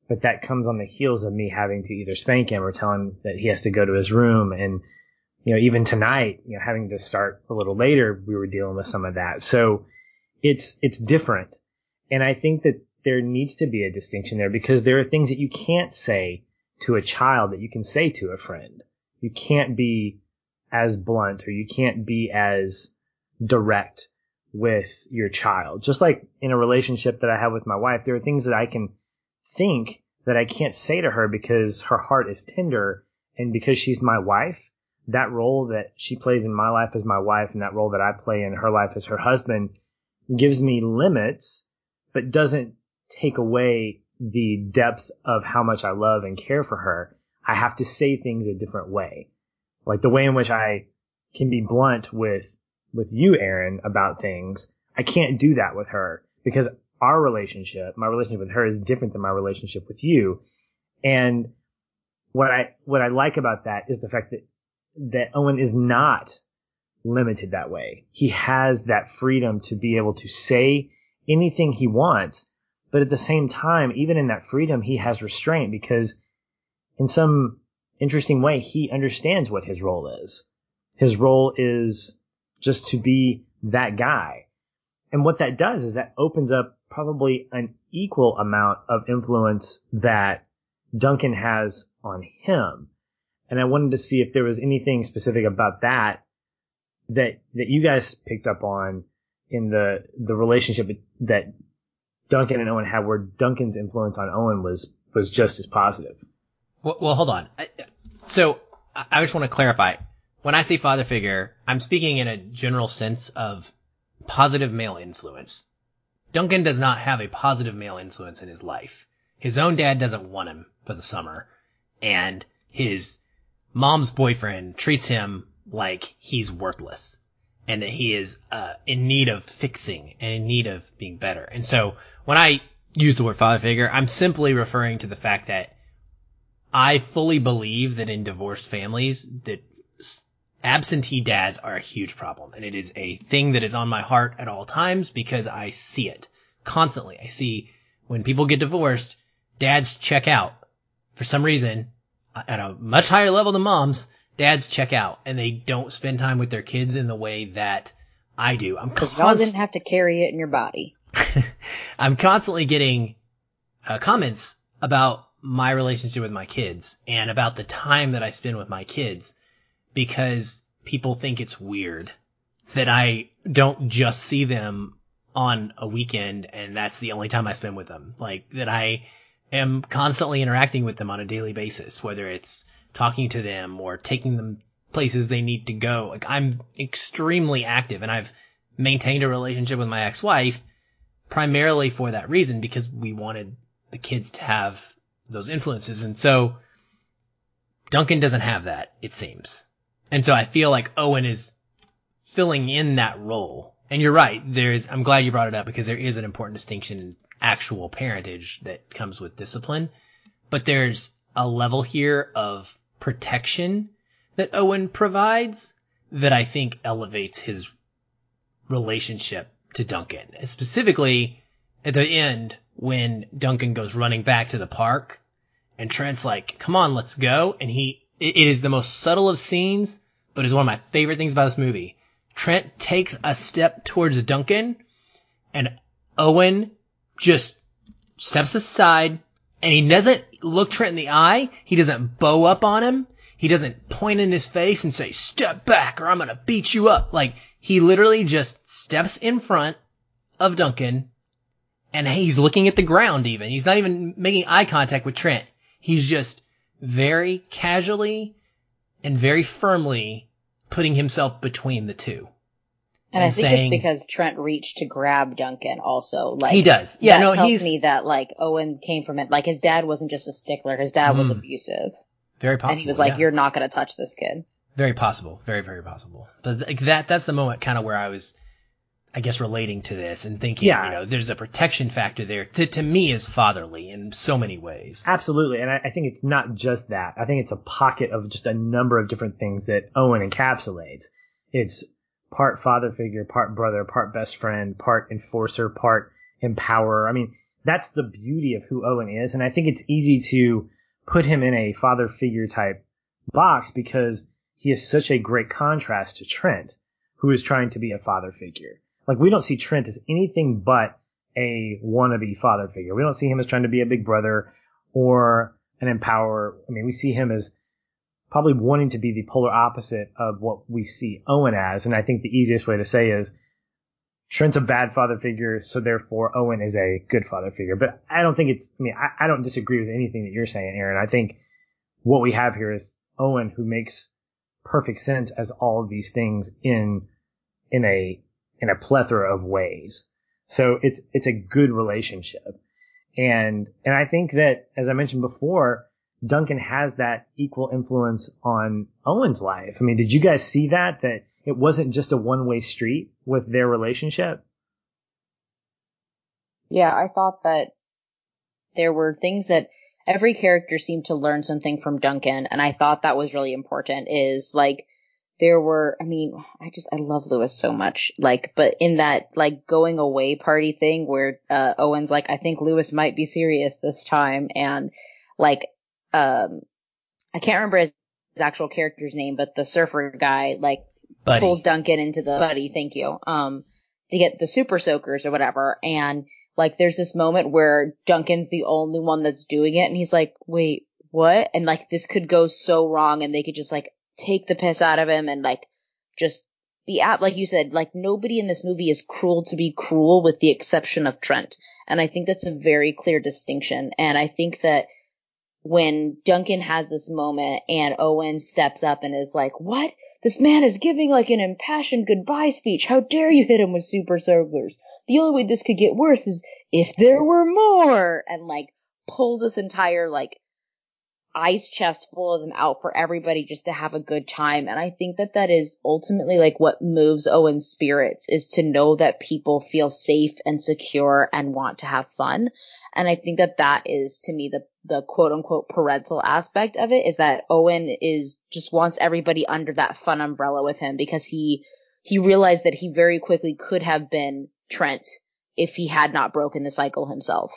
S3: but that comes on the heels of me having to either spank him or tell him that he has to go to his room. And, you know, even tonight, you know, having to start a little later, we were dealing with some of that. So it's, it's different. And I think that there needs to be a distinction there because there are things that you can't say to a child that you can say to a friend. You can't be as blunt or you can't be as direct with your child. Just like in a relationship that I have with my wife, there are things that I can think that I can't say to her because her heart is tender and because she's my wife, that role that she plays in my life as my wife and that role that I play in her life as her husband gives me limits, but doesn't take away the depth of how much I love and care for her. I have to say things a different way. Like the way in which I can be blunt with, with you, Aaron, about things. I can't do that with her because our relationship, my relationship with her is different than my relationship with you. And what I, what I like about that is the fact that, that Owen is not limited that way. He has that freedom to be able to say anything he wants. But at the same time, even in that freedom, he has restraint because in some interesting way, he understands what his role is. His role is just to be that guy. And what that does is that opens up probably an equal amount of influence that Duncan has on him. And I wanted to see if there was anything specific about that that that you guys picked up on in the the relationship that Duncan and Owen had, where Duncan's influence on Owen was was just as positive.
S2: Well, well hold on. So I just want to clarify. When I say father figure, I'm speaking in a general sense of positive male influence. Duncan does not have a positive male influence in his life. His own dad doesn't want him for the summer, and his mom's boyfriend treats him like he's worthless and that he is uh, in need of fixing and in need of being better. And so when I use the word father figure, I'm simply referring to the fact that I fully believe that in divorced families that absentee dads are a huge problem and it is a thing that is on my heart at all times because I see it constantly. I see when people get divorced, dads check out for some reason at a much higher level than moms dads check out and they don't spend time with their kids in the way that I do. I'm
S4: because const- y'all didn't have to carry it in your body.
S2: I'm constantly getting uh, comments about my relationship with my kids and about the time that I spend with my kids because people think it's weird that I don't just see them on a weekend and that's the only time I spend with them. Like that I am constantly interacting with them on a daily basis, whether it's talking to them or taking them places they need to go. Like I'm extremely active and I've maintained a relationship with my ex-wife primarily for that reason because we wanted the kids to have those influences. And so Duncan doesn't have that, it seems. And so I feel like Owen is filling in that role. And you're right. There's, I'm glad you brought it up because there is an important distinction in actual parentage that comes with discipline. But there's a level here of protection that Owen provides that I think elevates his relationship to Duncan. Specifically, at the end, when Duncan goes running back to the park and Trent's like, come on, let's go. And he, it is the most subtle of scenes, but is one of my favorite things about this movie. Trent takes a step towards Duncan and Owen just steps aside and he doesn't look Trent in the eye. He doesn't bow up on him. He doesn't point in his face and say, step back or I'm going to beat you up. Like he literally just steps in front of Duncan and he's looking at the ground even. He's not even making eye contact with Trent. He's just very casually and very firmly putting himself between the two.
S4: And, and I think saying, it's because Trent reached to grab Duncan also. Like
S2: he does. Yeah, no,
S4: tells
S2: he's
S4: me that like Owen came from it. Like his dad wasn't just a stickler. His dad mm, was abusive.
S2: Very possible.
S4: And he was like,
S2: yeah.
S4: "You're not going to touch this kid."
S2: Very possible. Very very possible. But like, that that's the moment kind of where I was, I guess, relating to this and thinking, yeah. you know, there's a protection factor there that to me is fatherly in so many ways.
S3: Absolutely, and I, I think it's not just that. I think it's a pocket of just a number of different things that Owen encapsulates. It's part father figure, part brother, part best friend, part enforcer, part empowerer. I mean, that's the beauty of who Owen is. And I think it's easy to put him in a father figure type box because he is such a great contrast to Trent, who is trying to be a father figure. Like we don't see Trent as anything but a wannabe father figure. We don't see him as trying to be a big brother or an empower. I mean, we see him as probably wanting to be the polar opposite of what we see Owen as. And I think the easiest way to say is Trent's a bad father figure, so therefore Owen is a good father figure. But I don't think it's, I mean, I, I don't disagree with anything that you're saying, Aaron. I think what we have here is Owen who makes perfect sense as all of these things in, in a, in a plethora of ways. So it's, it's a good relationship. And, and I think that, as I mentioned before, Duncan has that equal influence on Owen's life. I mean, did you guys see that? That it wasn't just a one way street with their relationship?
S4: Yeah, I thought that there were things that every character seemed to learn something from Duncan, and I thought that was really important. Is like, there were, I mean, I just, I love Lewis so much. Like, but in that, like, going away party thing where, uh, Owen's like, I think Lewis might be serious this time. And, like, um, I can't remember his, his actual character's name, but the surfer guy like pulls Duncan into the buddy. Thank you. Um, to get the super soakers or whatever. And Like there's this moment where Duncan's the only one that's doing it and he's like, wait, what? And like this could go so wrong and they could just like take the piss out of him and like just be at, like you said, like nobody in this movie is cruel to be cruel with the exception of Trent. And I think that's a very clear distinction. And I think that when Duncan has this moment and Owen steps up and is like, what? This man is giving like an impassioned goodbye speech. How dare you hit him with super soakers? The only way this could get worse is if there were more and like pulls this entire like ice chest full of them out for everybody just to have a good time. And I think that that is ultimately like what moves Owen's spirits is to know that people feel safe and secure and want to have fun. And I think that that is to me the, the quote unquote parental aspect of it is that Owen is just wants everybody under that fun umbrella with him because he, he realized that he very quickly could have been Trent if he had not broken the cycle himself.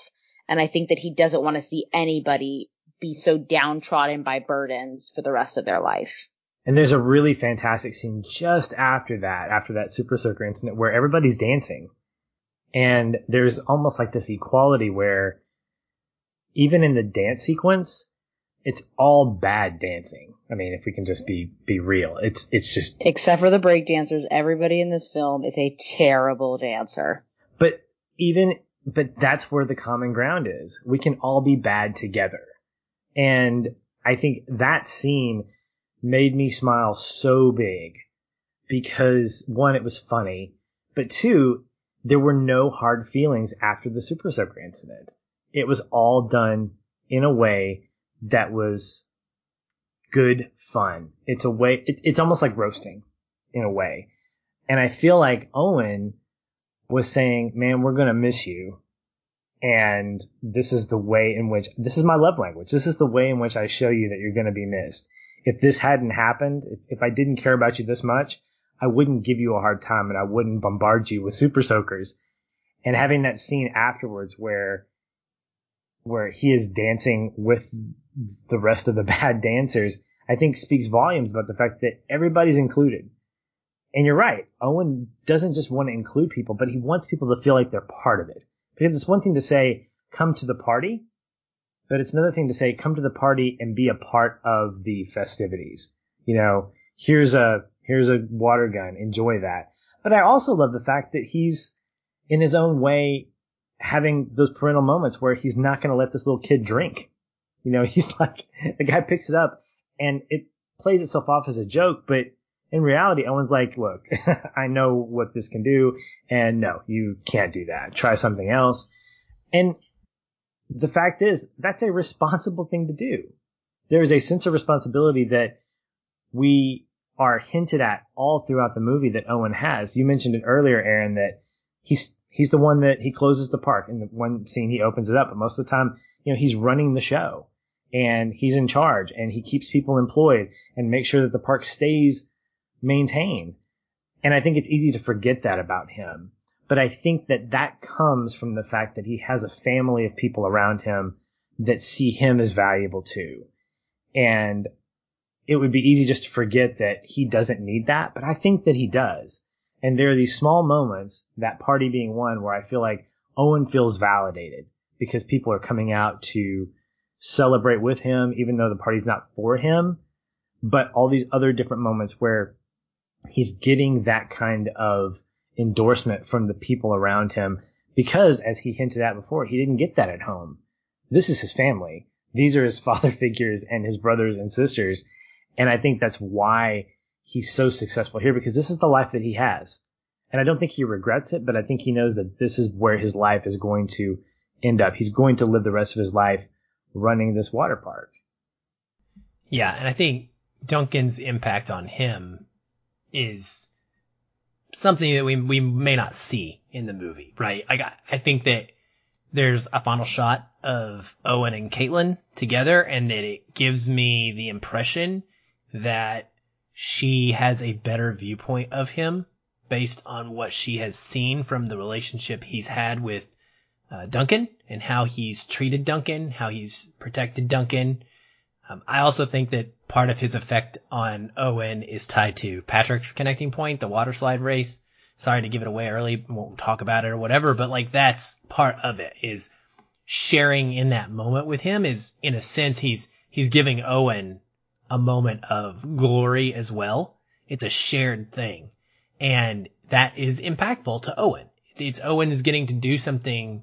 S4: And I think that he doesn't want to see anybody be so downtrodden by burdens for the rest of their life.
S3: And there's a really fantastic scene just after that, after that Super Soaker incident, where everybody's dancing. And there's almost like this equality where even in the dance sequence, it's all bad dancing. I mean, if we can just be be real, it's it's just
S4: except for the break dancers, everybody in this film is a terrible dancer.
S3: But even but that's where the common ground is. We can all be bad together. And I think that scene made me smile so big because one, it was funny, but two, there were no hard feelings after the Super Soaker incident. It was all done in a way that was good fun. It's a way, it, it's almost like roasting in a way. And I feel like Owen was saying, man, we're going to miss you and this is the way in which this is my love language. This is the way in which I show you that you're going to be missed. If this hadn't happened, if, if I didn't care about you this much, I wouldn't give you a hard time and I wouldn't bombard you with super soakers. And having that scene afterwards where where he is dancing with the rest of the bad dancers, I think speaks volumes about the fact that everybody's included. And you're right. Owen doesn't just want to include people, but he wants people to feel like they're part of it. Because it's one thing to say, come to the party, but it's another thing to say, come to the party and be a part of the festivities. You know, here's a, here's a water gun. Enjoy that. But I also love the fact that he's in his own way having those parental moments where he's not going to let this little kid drink. You know, he's like, the guy picks it up and it plays itself off as a joke, but in reality, Owen's like, look, I know what this can do, and no, you can't do that. Try something else. And the fact is, that's a responsible thing to do. There is a sense of responsibility that we are hinted at all throughout the movie that Owen has. You mentioned it earlier, Aaron, that he's he's the one that he closes the park. In the one scene, he opens it up, but most of the time, you know, he's running the show and he's in charge and he keeps people employed and makes sure that the park stays maintain. And I think it's easy to forget that about him. But I think that that comes from the fact that he has a family of people around him that see him as valuable too. And it would be easy just to forget that he doesn't need that, but I think that he does. And there are these small moments, that party being one, where I feel like Owen feels validated because people are coming out to celebrate with him, even though the party's not for him. But all these other different moments where he's getting that kind of endorsement from the people around him because, as he hinted at before, he didn't get that at home. This is his family. These are his father figures and his brothers and sisters. And I think that's why he's so successful here because this is the life that he has. And I don't think he regrets it, but I think he knows that this is where his life is going to end up. He's going to live the rest of his life running this water park.
S2: Yeah. And I think Duncan's impact on him is something that we we may not see in the movie, right? I got, I think that there's a final shot of Owen and Caitlin together and that it gives me the impression that she has a better viewpoint of him based on what she has seen from the relationship he's had with uh, Duncan and how he's treated Duncan, how he's protected Duncan, um, I also think that part of his effect on Owen is tied to Patrick's connecting point, the water slide race. sorry to give it away early, won't talk about it or whatever, but like that's part of it is sharing in that moment with him is in a sense he's he's giving Owen a moment of glory as well. It's a shared thing. And that is impactful to Owen. It's, it's Owen is getting to do something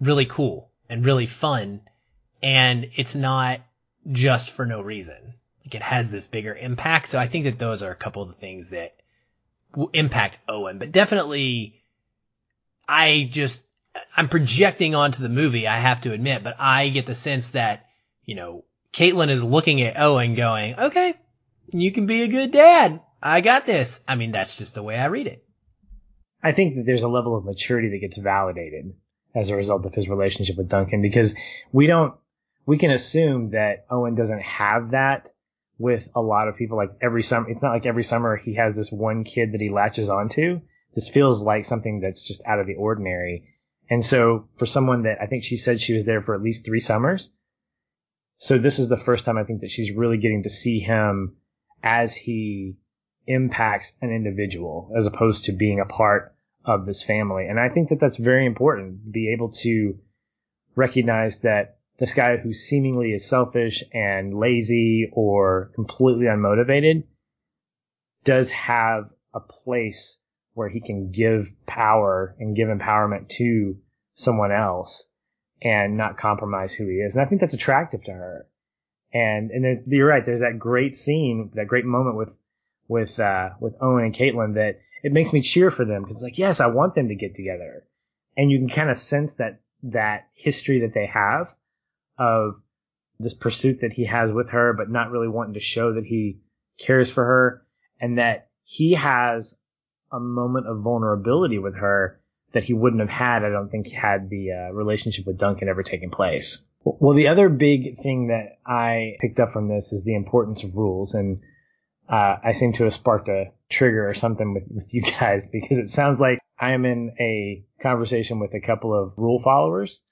S2: really cool and really fun. And it's not just for no reason. Like it has this bigger impact. So I think that those are a couple of the things that will impact Owen, but definitely I just, I'm projecting onto the movie, I have to admit, but I get the sense that, you know, Caitlin is looking at Owen going, okay, you can be a good dad. I got this. I mean, that's just the way I read it.
S3: I think that there's a level of maturity that gets validated as a result of his relationship with Duncan because we don't, we can assume that Owen doesn't have that with a lot of people. Like every summer, it's not like every summer he has this one kid that he latches onto. This feels like something that's just out of the ordinary. And so for someone that I think she said she was there for at least three summers. So this is the first time I think that she's really getting to see him as he impacts an individual as opposed to being a part of this family. And I think that that's very important. To be able to recognize that this guy who seemingly is selfish and lazy or completely unmotivated does have a place where he can give power and give empowerment to someone else and not compromise who he is. And I think that's attractive to her. And, and you're right. There's that great scene, that great moment with, with, uh, with Owen and Caitlin that it makes me cheer for them because it's like, yes, I want them to get together. And you can kind of sense that, that history that they have of this pursuit that he has with her, but not really wanting to show that he cares for her and that he has a moment of vulnerability with her that he wouldn't have had, I don't think, had the uh, relationship with Duncan ever taken place. Well, the other big thing that I picked up from this is the importance of rules. And uh, I seem to have sparked a trigger or something with, with you guys because it sounds like I am in a conversation with a couple of rule followers.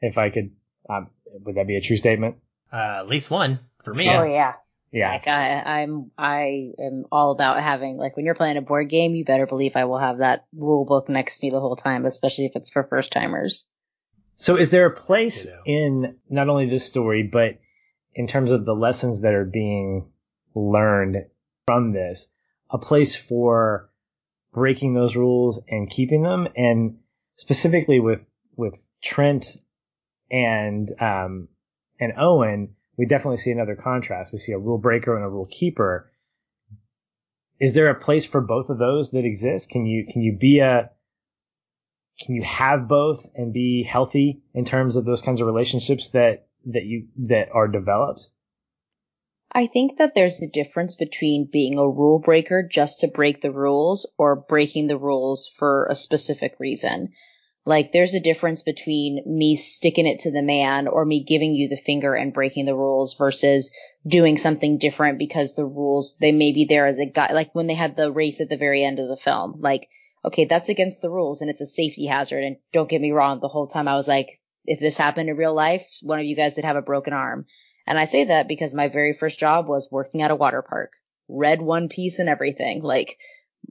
S3: If I could um, would that be a true statement?
S2: Uh, at least one for me.
S4: Oh yeah.
S3: Yeah.
S4: Like I, I'm, I am all about having, like when you're playing a board game, you better believe I will have that rule book next to me the whole time, especially if it's for first timers.
S3: So is there a place in not only this story, but in terms of the lessons that are being learned from this, a place for breaking those rules and keeping them? And specifically with, with Trent and um, and Owen, we definitely see another contrast. We see a rule breaker and a rule keeper. Is there a place for both of those that exist? Can you can you be a can you have both and be healthy in terms of those kinds of relationships that that you that are developed?
S4: I think that there's a difference between being a rule breaker just to break the rules or breaking the rules for a specific reason. Like there's a difference between me sticking it to the man or me giving you the finger and breaking the rules versus doing something different because the rules, they may be there as a guy, like when they had the race at the very end of the film, like, okay, that's against the rules and it's a safety hazard. And don't get me wrong, the whole time I was like, if this happened in real life, one of you guys would have a broken arm. And I say that because my very first job was working at a water park, red one piece and everything. Like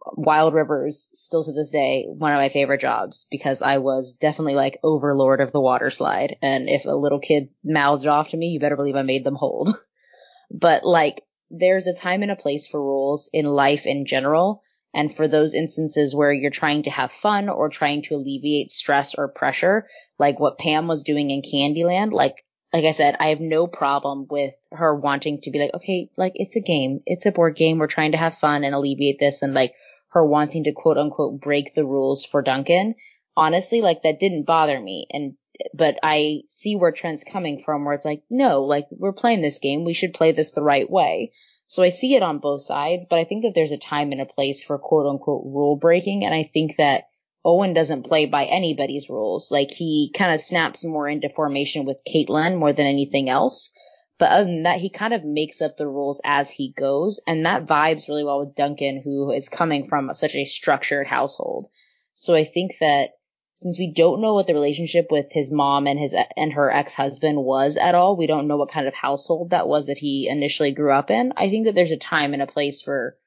S4: Wild Rivers still to this day one of my favorite jobs because I was definitely like overlord of the water slide. And if a little kid mouthed off to me, you better believe I made them hold. but like there's a time and a place for rules in life in general. And for those instances where you're trying to have fun or trying to alleviate stress or pressure, like what Pam was doing in Candyland, like like I said, I have no problem with her wanting to be like, okay, like it's a game. It's a board game. We're trying to have fun and alleviate this and like her wanting to quote unquote break the rules for Duncan. Honestly, like that didn't bother me. And, but I see where Trent's coming from where it's like, no, like we're playing this game. We should play this the right way. So I see it on both sides, but I think that there's a time and a place for quote unquote rule breaking. And I think that Owen doesn't play by anybody's rules. Like he kind of snaps more into formation with Caitlin more than anything else. But other than that, he kind of makes up the rules as he goes. And that vibes really well with Duncan, who is coming from such a structured household. So I think that since we don't know what the relationship with his mom and his and her ex-husband was at all, we don't know what kind of household that was that he initially grew up in. I think that there's a time and a place for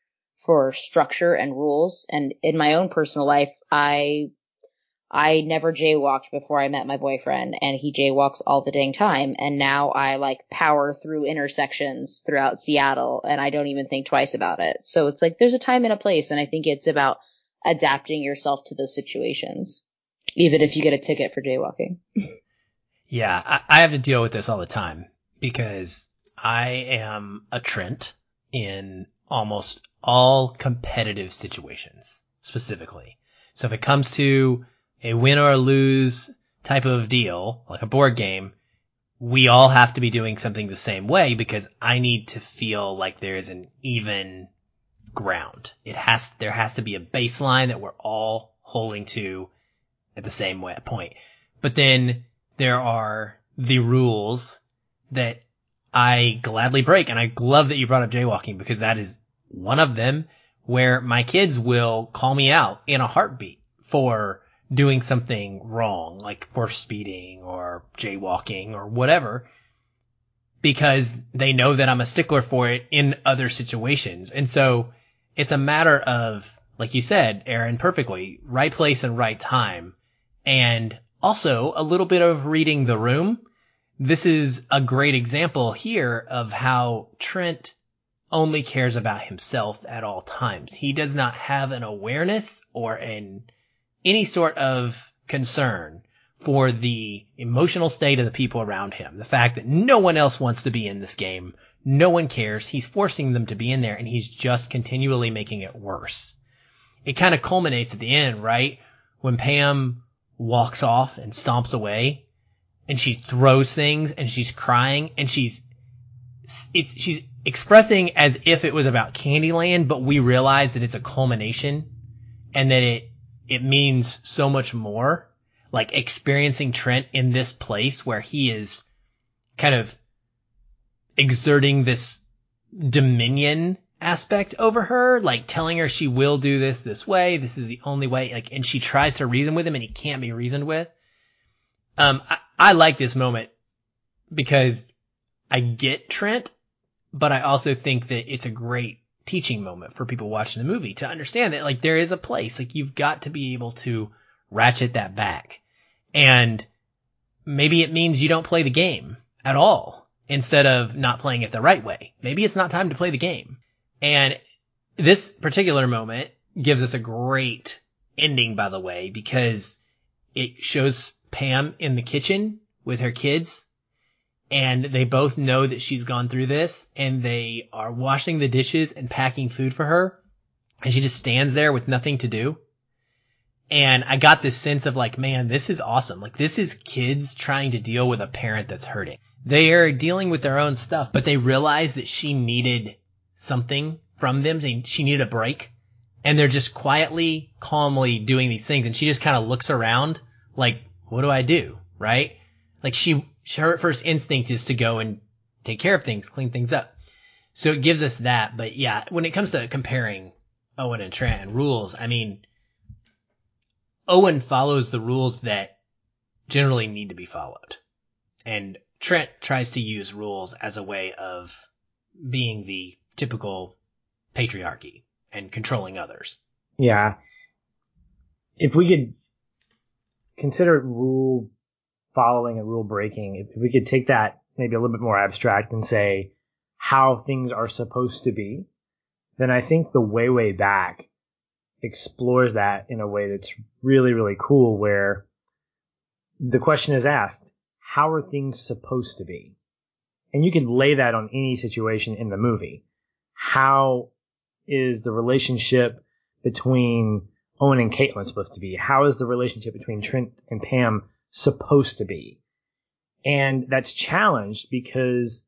S4: for structure and rules. And in my own personal life, I I never jaywalked before I met my boyfriend and he jaywalks all the dang time. And now I like power through intersections throughout Seattle and I don't even think twice about it. So it's like there's a time and a place. And I think it's about adapting yourself to those situations, even if you get a ticket for jaywalking.
S2: yeah. I, I have to deal with this all the time because I am a Trent in almost all competitive situations specifically. So if it comes to a win or lose type of deal, like a board game, we all have to be doing something the same way because I need to feel like there is an even ground. It has, there has to be a baseline that we're all holding to at the same way, point. But then there are the rules that I gladly break. And I love that you brought up jaywalking because that is one of them where my kids will call me out in a heartbeat for doing something wrong, like for speeding or jaywalking or whatever, because they know that I'm a stickler for it in other situations. And so it's a matter of, like you said, Aaron, perfectly, right place and right time. And also a little bit of reading the room. This is a great example here of how Trent only cares about himself at all times. He does not have an awareness or an any sort of concern for the emotional state of the people around him. The fact that no one else wants to be in this game. No one cares. He's forcing them to be in there and he's just continually making it worse. It kind of culminates at the end, right? When Pam walks off and stomps away and she throws things and she's crying and she's, it's, she's expressing as if it was about Candyland, but we realize that it's a culmination and that it it means so much more. Like experiencing Trent in this place where he is kind of exerting this dominion aspect over her, like telling her she will do this this way. This is the only way. Like, and she tries to reason with him and he can't be reasoned with. Um, I, I like this moment because I get Trent, but I also think that it's a great teaching moment for people watching the movie to understand that like there is a place, like you've got to be able to ratchet that back. And maybe it means you don't play the game at all instead of not playing it the right way. Maybe it's not time to play the game. And this particular moment gives us a great ending, by the way, because it shows Pam in the kitchen with her kids and they both know that she's gone through this and they are washing the dishes and packing food for her and she just stands there with nothing to do. And I got this sense of like, man, this is awesome. Like this is kids trying to deal with a parent that's hurting. They are dealing with their own stuff, but they realize that she needed something from them. She needed a break and they're just quietly, calmly doing these things. And she just kind of looks around like, what do I do? Right? Like she, her first instinct is to go and take care of things, clean things up. So it gives us that. But yeah, when it comes to comparing Owen and Trent and rules, I mean, Owen follows the rules that generally need to be followed. And Trent tries to use rules as a way of being the typical patriarchy and controlling others.
S3: Yeah. If we could consider rule following and rule breaking, if we could take that maybe a little bit more abstract and say how things are supposed to be, then I think the way, way back explores that in a way that's really, really cool where the question is asked, how are things supposed to be? And you can lay that on any situation in the movie. How is the relationship between Owen and Caitlin supposed to be? How is the relationship between Trent and Pam supposed to be. And that's challenged because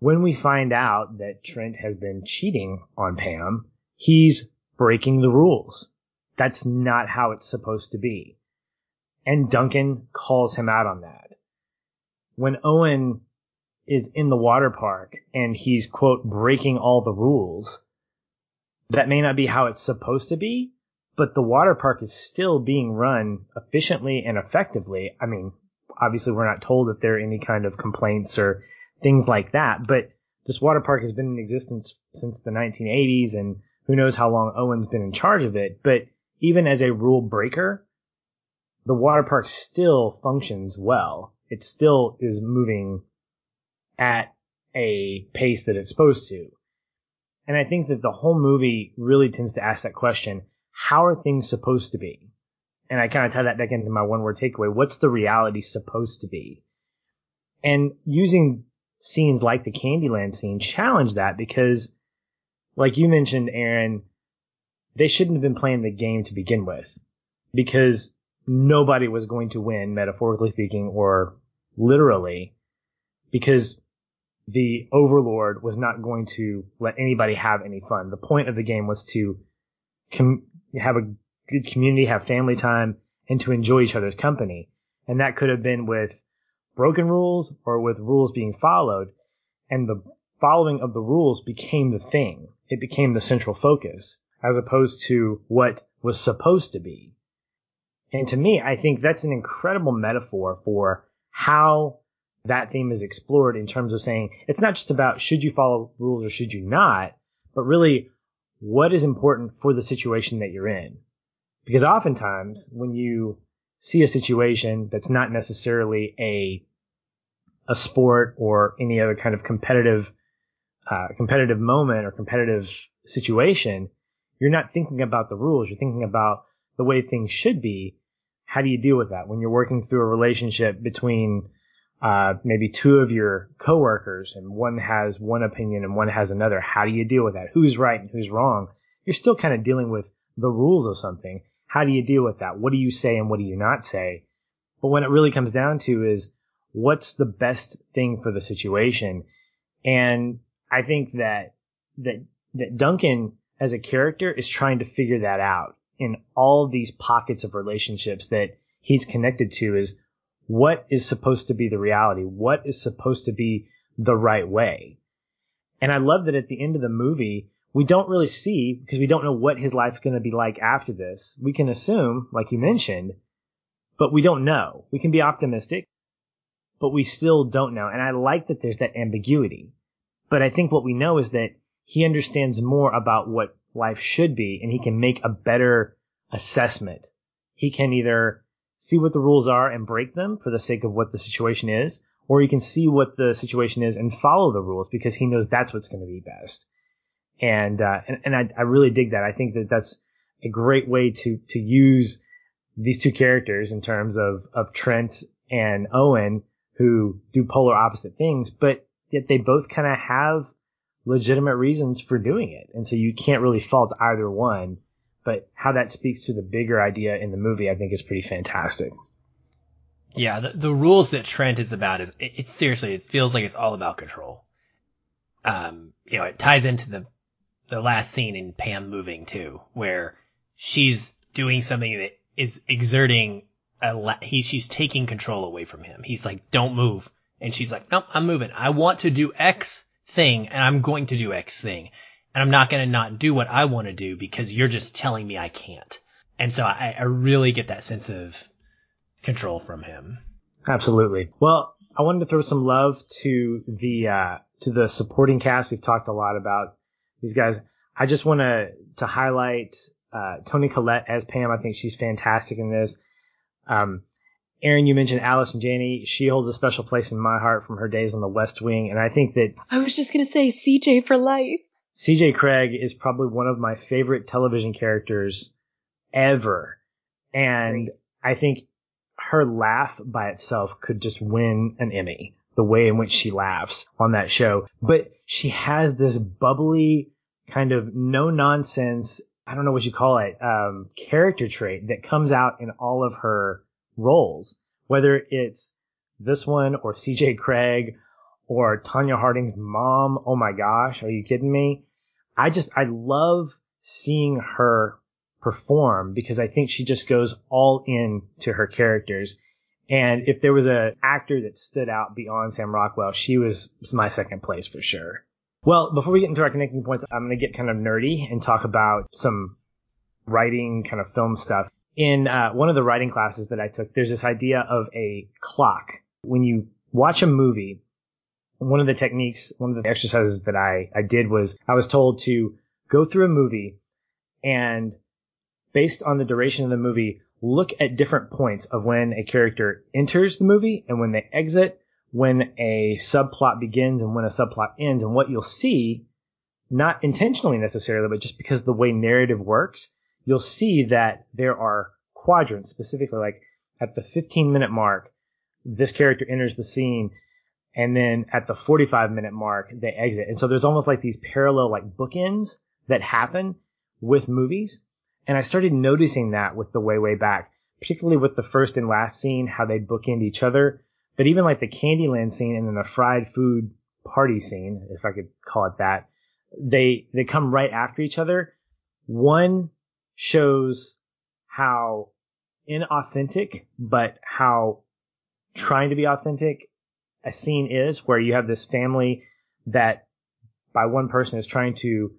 S3: when we find out that Trent has been cheating on Pam, he's breaking the rules. That's not how it's supposed to be. And Duncan calls him out on that. When Owen is in the water park and he's quote breaking all the rules, that may not be how it's supposed to be, but the water park is still being run efficiently and effectively. I mean, obviously we're not told that there are any kind of complaints or things like that, but this water park has been in existence since the 1980s and who knows how long Owen's been in charge of it, but even as a rule breaker, the water park still functions well. It still is moving at a pace that it's supposed to. And I think that the whole movie really tends to ask that question, how are things supposed to be? And I kind of tie that back into my one word takeaway. What's the reality supposed to be? And using scenes like the Candyland scene challenge that because, like you mentioned, Aaron, they shouldn't have been playing the game to begin with because nobody was going to win, metaphorically speaking, or literally, because the overlord was not going to let anybody have any fun. The point of the game was to com- have a good community, have family time, and to enjoy each other's company. And that could have been with broken rules or with rules being followed. And the following of the rules became the thing. It became the central focus as opposed to what was supposed to be. And to me, I think that's an incredible metaphor for how that theme is explored in terms of saying it's not just about should you follow rules or should you not, but really what is important for the situation that you're in. Because oftentimes when you see a situation that's not necessarily a a sport or any other kind of competitive uh, competitive moment or competitive situation, you're not thinking about the rules. You're thinking about the way things should be. How do you deal with that when you're working through a relationship between uh, maybe two of your coworkers and one has one opinion and one has another? How do you deal with that? Who's right and who's wrong? You're still kind of dealing with the rules of something. How do you deal with that? What do you say and what do you not say? But when it really comes down to is what's the best thing for the situation? And I think that, that, that Duncan as a character is trying to figure that out in all these pockets of relationships that he's connected to is what is supposed to be the reality? What is supposed to be the right way? And I love that at the end of the movie, we don't really see because we don't know what his life's going to be like after this. We can assume, like you mentioned, but we don't know. We can be optimistic, but we still don't know. And I like that there's that ambiguity. But I think what we know is that he understands more about what life should be and he can make a better assessment. He can either see what the rules are and break them for the sake of what the situation is, or you can see what the situation is and follow the rules because he knows that's what's going to be best. And, uh, and, and I, I really dig that. I think that that's a great way to, to use these two characters in terms of, of Trent and Owen who do polar opposite things, but yet they both kind of have legitimate reasons for doing it. And so you can't really fault either one. But how that speaks to the bigger idea in the movie, I think is pretty fantastic.
S2: Yeah, the, the rules that Trent is about is it, it's seriously it feels like it's all about control. Um, you know, it ties into the the last scene in Pam moving too, where she's doing something that is exerting a la- he she's taking control away from him. He's like, "Don't move," and she's like, "Nope, I'm moving. I want to do X thing and I'm going to do X thing. And I'm not going to not do what I want to do because you're just telling me I can't. And so I, I really get that sense of control from him.
S3: Absolutely. Well, I wanted to throw some love to the, uh, to the supporting cast. We've talked a lot about these guys. I just want to, to highlight, uh, Toni Collette as Pam. I think she's fantastic in this. Um, Aaron, you mentioned Allison Janney. She holds a special place in my heart from her days on the West Wing. And I think that
S4: I was just going to say CJ for life.
S3: CJ Cregg is probably one of my favorite television characters ever. And Great. I think her laugh by itself could just win an Emmy. The way in which she laughs on that show. But she has this bubbly kind of no nonsense, I don't know what you call it, um, character trait that comes out in all of her roles, whether it's this one or CJ Cregg or Tonya Harding's mom. Oh my gosh, are you kidding me? I just, I love seeing her perform because I think she just goes all in to her characters. And if there was an actor that stood out beyond Sam Rockwell, she was my second place for sure. Well, before we get into our connecting points, I'm going to get kind of nerdy and talk about some writing kind of film stuff in uh, one of the writing classes that I took, there's this idea of a clock. When you watch a movie, one of the techniques, one of the exercises that I, I did was I was told to go through a movie and based on the duration of the movie, look at different points of when a character enters the movie and when they exit, when a subplot begins and when a subplot ends. And what you'll see, not intentionally necessarily, but just because the way narrative works, you'll see that there are quadrants, specifically like at the 15 minute mark, this character enters the scene and then at the 45 minute mark, they exit. And so there's almost like these parallel like bookends that happen with movies. And I started noticing that with the way, way back, particularly with the first and last scene, how they bookend each other. But even like the Candyland scene and then the fried food party scene, if I could call it that, they, they come right after each other. One shows how inauthentic, but how trying to be authentic a scene is where you have this family that by one person is trying to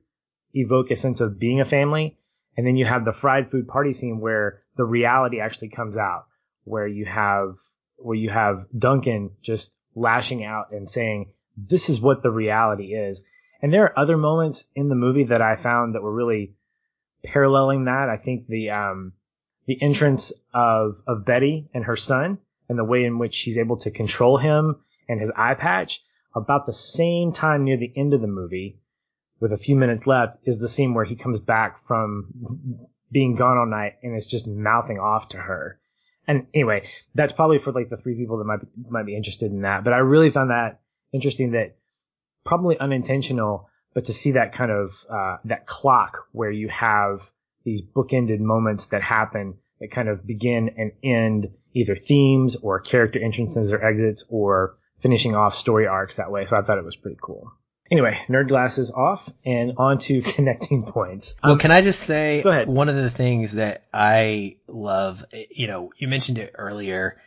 S3: evoke a sense of being a family. And then you have the fried food party scene where the reality actually comes out, where you have, where you have Duncan just lashing out and saying, this is what the reality is. And there are other moments in the movie that I found that were really paralleling that. I think the, um, the entrance of, of Betty and her son and the way in which she's able to control him and his eye patch about the same time near the end of the movie with a few minutes left is the scene where he comes back from being gone all night and is just mouthing off to her. And anyway, that's probably for like the three people that might be, might be interested in that. But I really found that interesting that probably unintentional, but to see that kind of, uh, that clock where you have these bookended moments that happen that kind of begin and end either themes or character entrances or exits or finishing off story arcs that way. So I thought it was pretty cool. Anyway, nerd glasses off and on to connecting points.
S2: Well, um, can I just say one of the things that I love, you know, you mentioned it earlier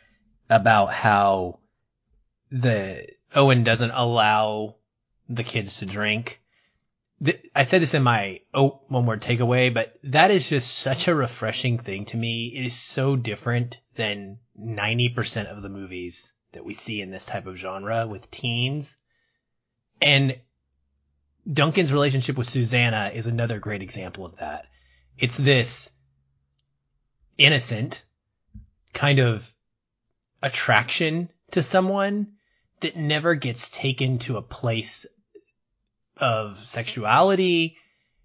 S2: about how the Owen doesn't allow the kids to drink. I said this in my oh, one word takeaway, but that is just such a refreshing thing to me. It is so different than 90% of the movies that we see in this type of genre with teens. And Duncan's relationship with Susanna is another great example of that. It's this innocent kind of attraction to someone that never gets taken to a place of sexuality.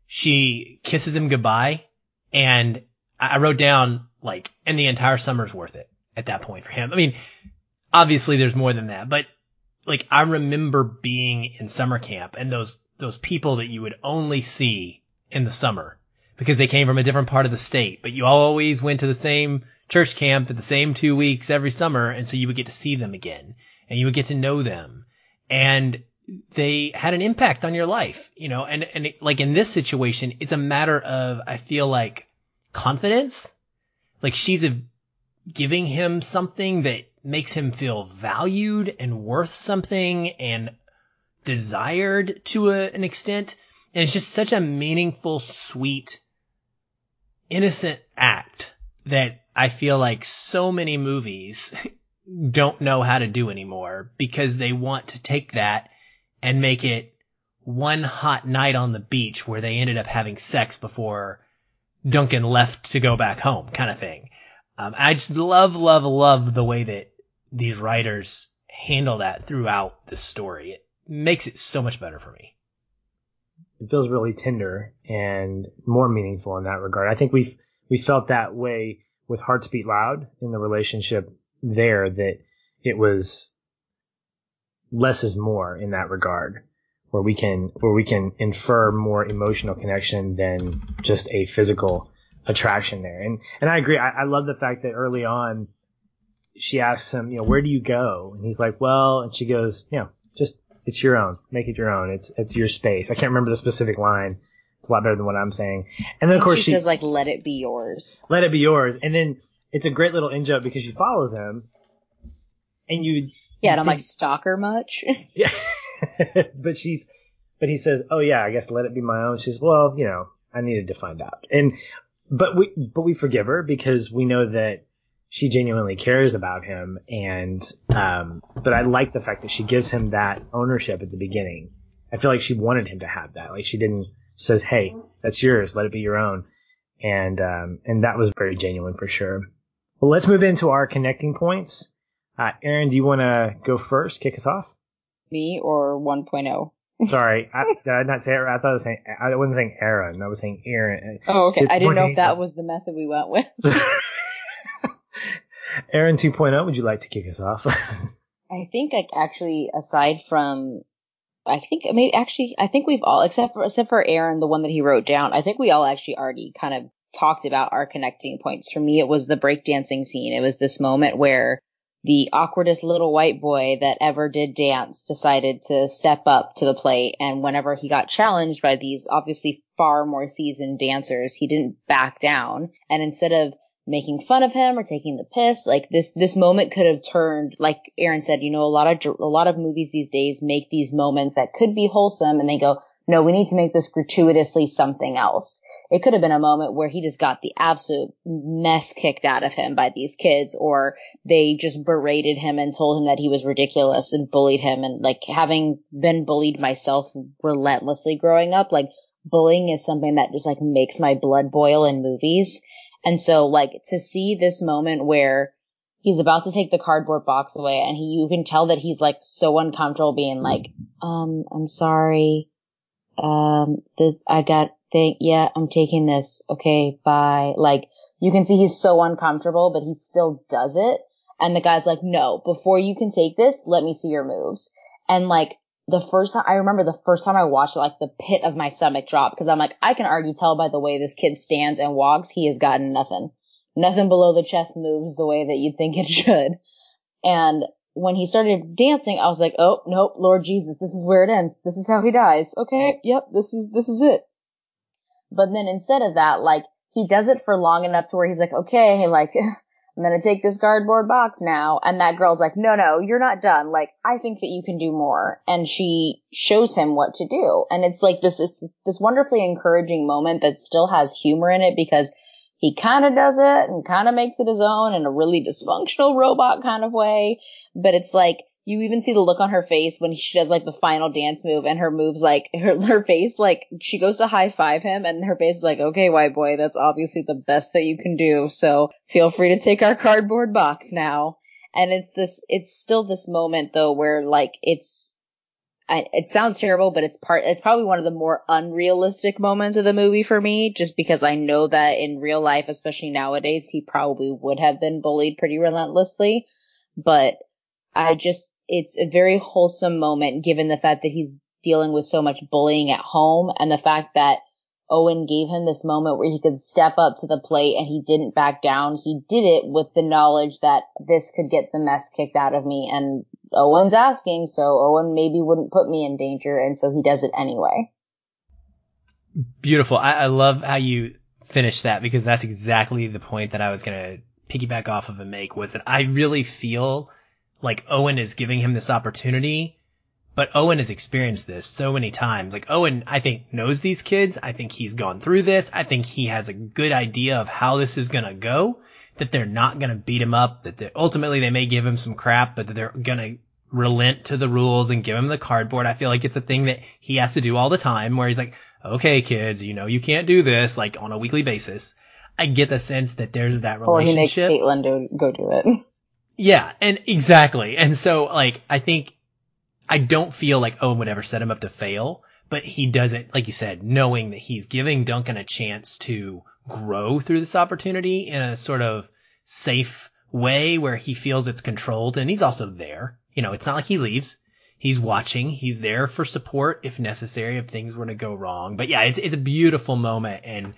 S2: She kisses him goodbye and I wrote down like, and the entire summer's worth it at that point for him. I mean, obviously there's more than that, but like I remember being in summer camp and those those people that you would only see in the summer because they came from a different part of the state, but you always went to the same church camp at the same two weeks every summer. And so you would get to see them again and you would get to know them and they had an impact on your life, you know, and, and it, like in this situation, it's a matter of, I feel like confidence. Like she's a, giving him something that makes him feel valued and worth something and desired to a, an extent. And it's just such a meaningful, sweet, innocent act that I feel like so many movies don't know how to do anymore because they want to take that and make it one hot night on the beach where they ended up having sex before Duncan left to go back home kind of thing. Um, I just love, love, love the way that these writers handle that throughout the story. It makes it so much better for me.
S3: It feels really tender and more meaningful in that regard. I think we've, we felt that way with Hearts Beat Loud in the relationship there that it was less is more in that regard where we can, where we can infer more emotional connection than just a physical attraction there. And, and I agree. I, I love the fact that early on she asks him, you know, where do you go? And he's like, well, and she goes, you know, just it's your own. Make it your own. It's it's your space. I can't remember the specific line. It's a lot better than what I'm saying. And then of course
S4: she, she says like, "Let it be yours."
S3: Let it be yours. And then it's a great little in joke because she follows him, and you.
S4: Yeah, and I'm like, stalker much?
S3: yeah, but she's, but he says, "Oh yeah, I guess let it be my own." She's, well, you know, I needed to find out, and but we but we forgive her because we know that she genuinely cares about him and um but I like the fact that she gives him that ownership at the beginning. I feel like she wanted him to have that. Like she didn't says, "Hey, that's yours. Let it be your own." and um, and that was very genuine for sure. Well, let's move into our connecting points. Uh, Aaron, do you want to go first? Kick us off.
S4: Me or 1.0?
S3: Sorry, I, did I not say it? right? I thought I was saying I wasn't saying Aaron. I was saying Aaron.
S4: Oh, okay. I didn't know if that was the method we went with.
S3: Aaron 2.0, would you like to kick us off?
S4: I think like actually aside from I think maybe actually I think we've all except for except for Aaron the one that he wrote down I think we all actually already kind of talked about our connecting points. For me it was the breakdancing scene. It was this moment where the awkwardest little white boy that ever did dance decided to step up to the plate and whenever he got challenged by these obviously far more seasoned dancers he didn't back down and instead of making fun of him or taking the piss. Like this, this moment could have turned, like Aaron said, you know, a lot of, a lot of movies these days make these moments that could be wholesome and they go, no, we need to make this gratuitously something else. It could have been a moment where he just got the absolute mess kicked out of him by these kids or they just berated him and told him that he was ridiculous and bullied him. And like having been bullied myself relentlessly growing up, like bullying is something that just like makes my blood boil in movies. And so like to see this moment where he's about to take the cardboard box away and he, you can tell that he's like so uncomfortable being like, um, I'm sorry. Um, this, I got thing. Yeah, I'm taking this. Okay. Bye. Like you can see he's so uncomfortable, but he still does it. And the guy's like, no, before you can take this, let me see your moves. And like the first time, I remember the first time I watched it, like the pit of my stomach dropped because I'm like, I can already tell by the way this kid stands and walks, he has gotten nothing. Nothing below the chest moves the way that you'd think it should. And when he started dancing, I was like, oh, nope, Lord Jesus, this is where it ends. This is how he dies. Okay, yep, this is, this is it. But then instead of that, like, he does it for long enough to where he's like, okay, like, I'm gonna take this cardboard box now. And that girl's like, no, no, you're not done. Like, I think that you can do more. And she shows him what to do. And it's like this, it's this wonderfully encouraging moment that still has humor in it because he kind of does it and kind of makes it his own in a really dysfunctional robot kind of way. But it's like, you even see the look on her face when she does like the final dance move and her moves like her, her face like she goes to high five him and her face is like okay white boy that's obviously the best that you can do so feel free to take our cardboard box now and it's this it's still this moment though where like it's I, it sounds terrible, but it's part, it's probably one of the more unrealistic moments of the movie for me, just because I know that in real life, especially nowadays, he probably would have been bullied pretty relentlessly. But I just, it's a very wholesome moment given the fact that he's dealing with so much bullying at home and the fact that Owen gave him this moment where he could step up to the plate and he didn't back down. He did it with the knowledge that this could get the mess kicked out of me and Owen's asking, so Owen maybe wouldn't put me in danger and so he does it anyway.
S2: Beautiful. I, I love how you finished that because that's exactly the point that I was going to piggyback off of and make was that I really feel like Owen is giving him this opportunity, but Owen has experienced this so many times. Like Owen, I think knows these kids. I think he's gone through this. I think he has a good idea of how this is going to go, that they're not going to beat him up, that ultimately they may give him some crap, but that they're going to relent to the rules and give him the cardboard. I feel like it's a thing that he has to do all the time where he's like, okay, kids, you know, you can't do this like on a weekly basis. I get the sense that there's that relationship.
S4: Or he makes. Caitlin do, go do it.
S2: Yeah, and exactly. And so like I think I don't feel like Owen would ever set him up to fail, but he does it, like you said, knowing that he's giving Duncan a chance to grow through this opportunity in a sort of safe way where he feels it's controlled and he's also there. You know, it's not like he leaves. He's watching. He's there for support if necessary, if things were to go wrong. But yeah, it's, it's a beautiful moment and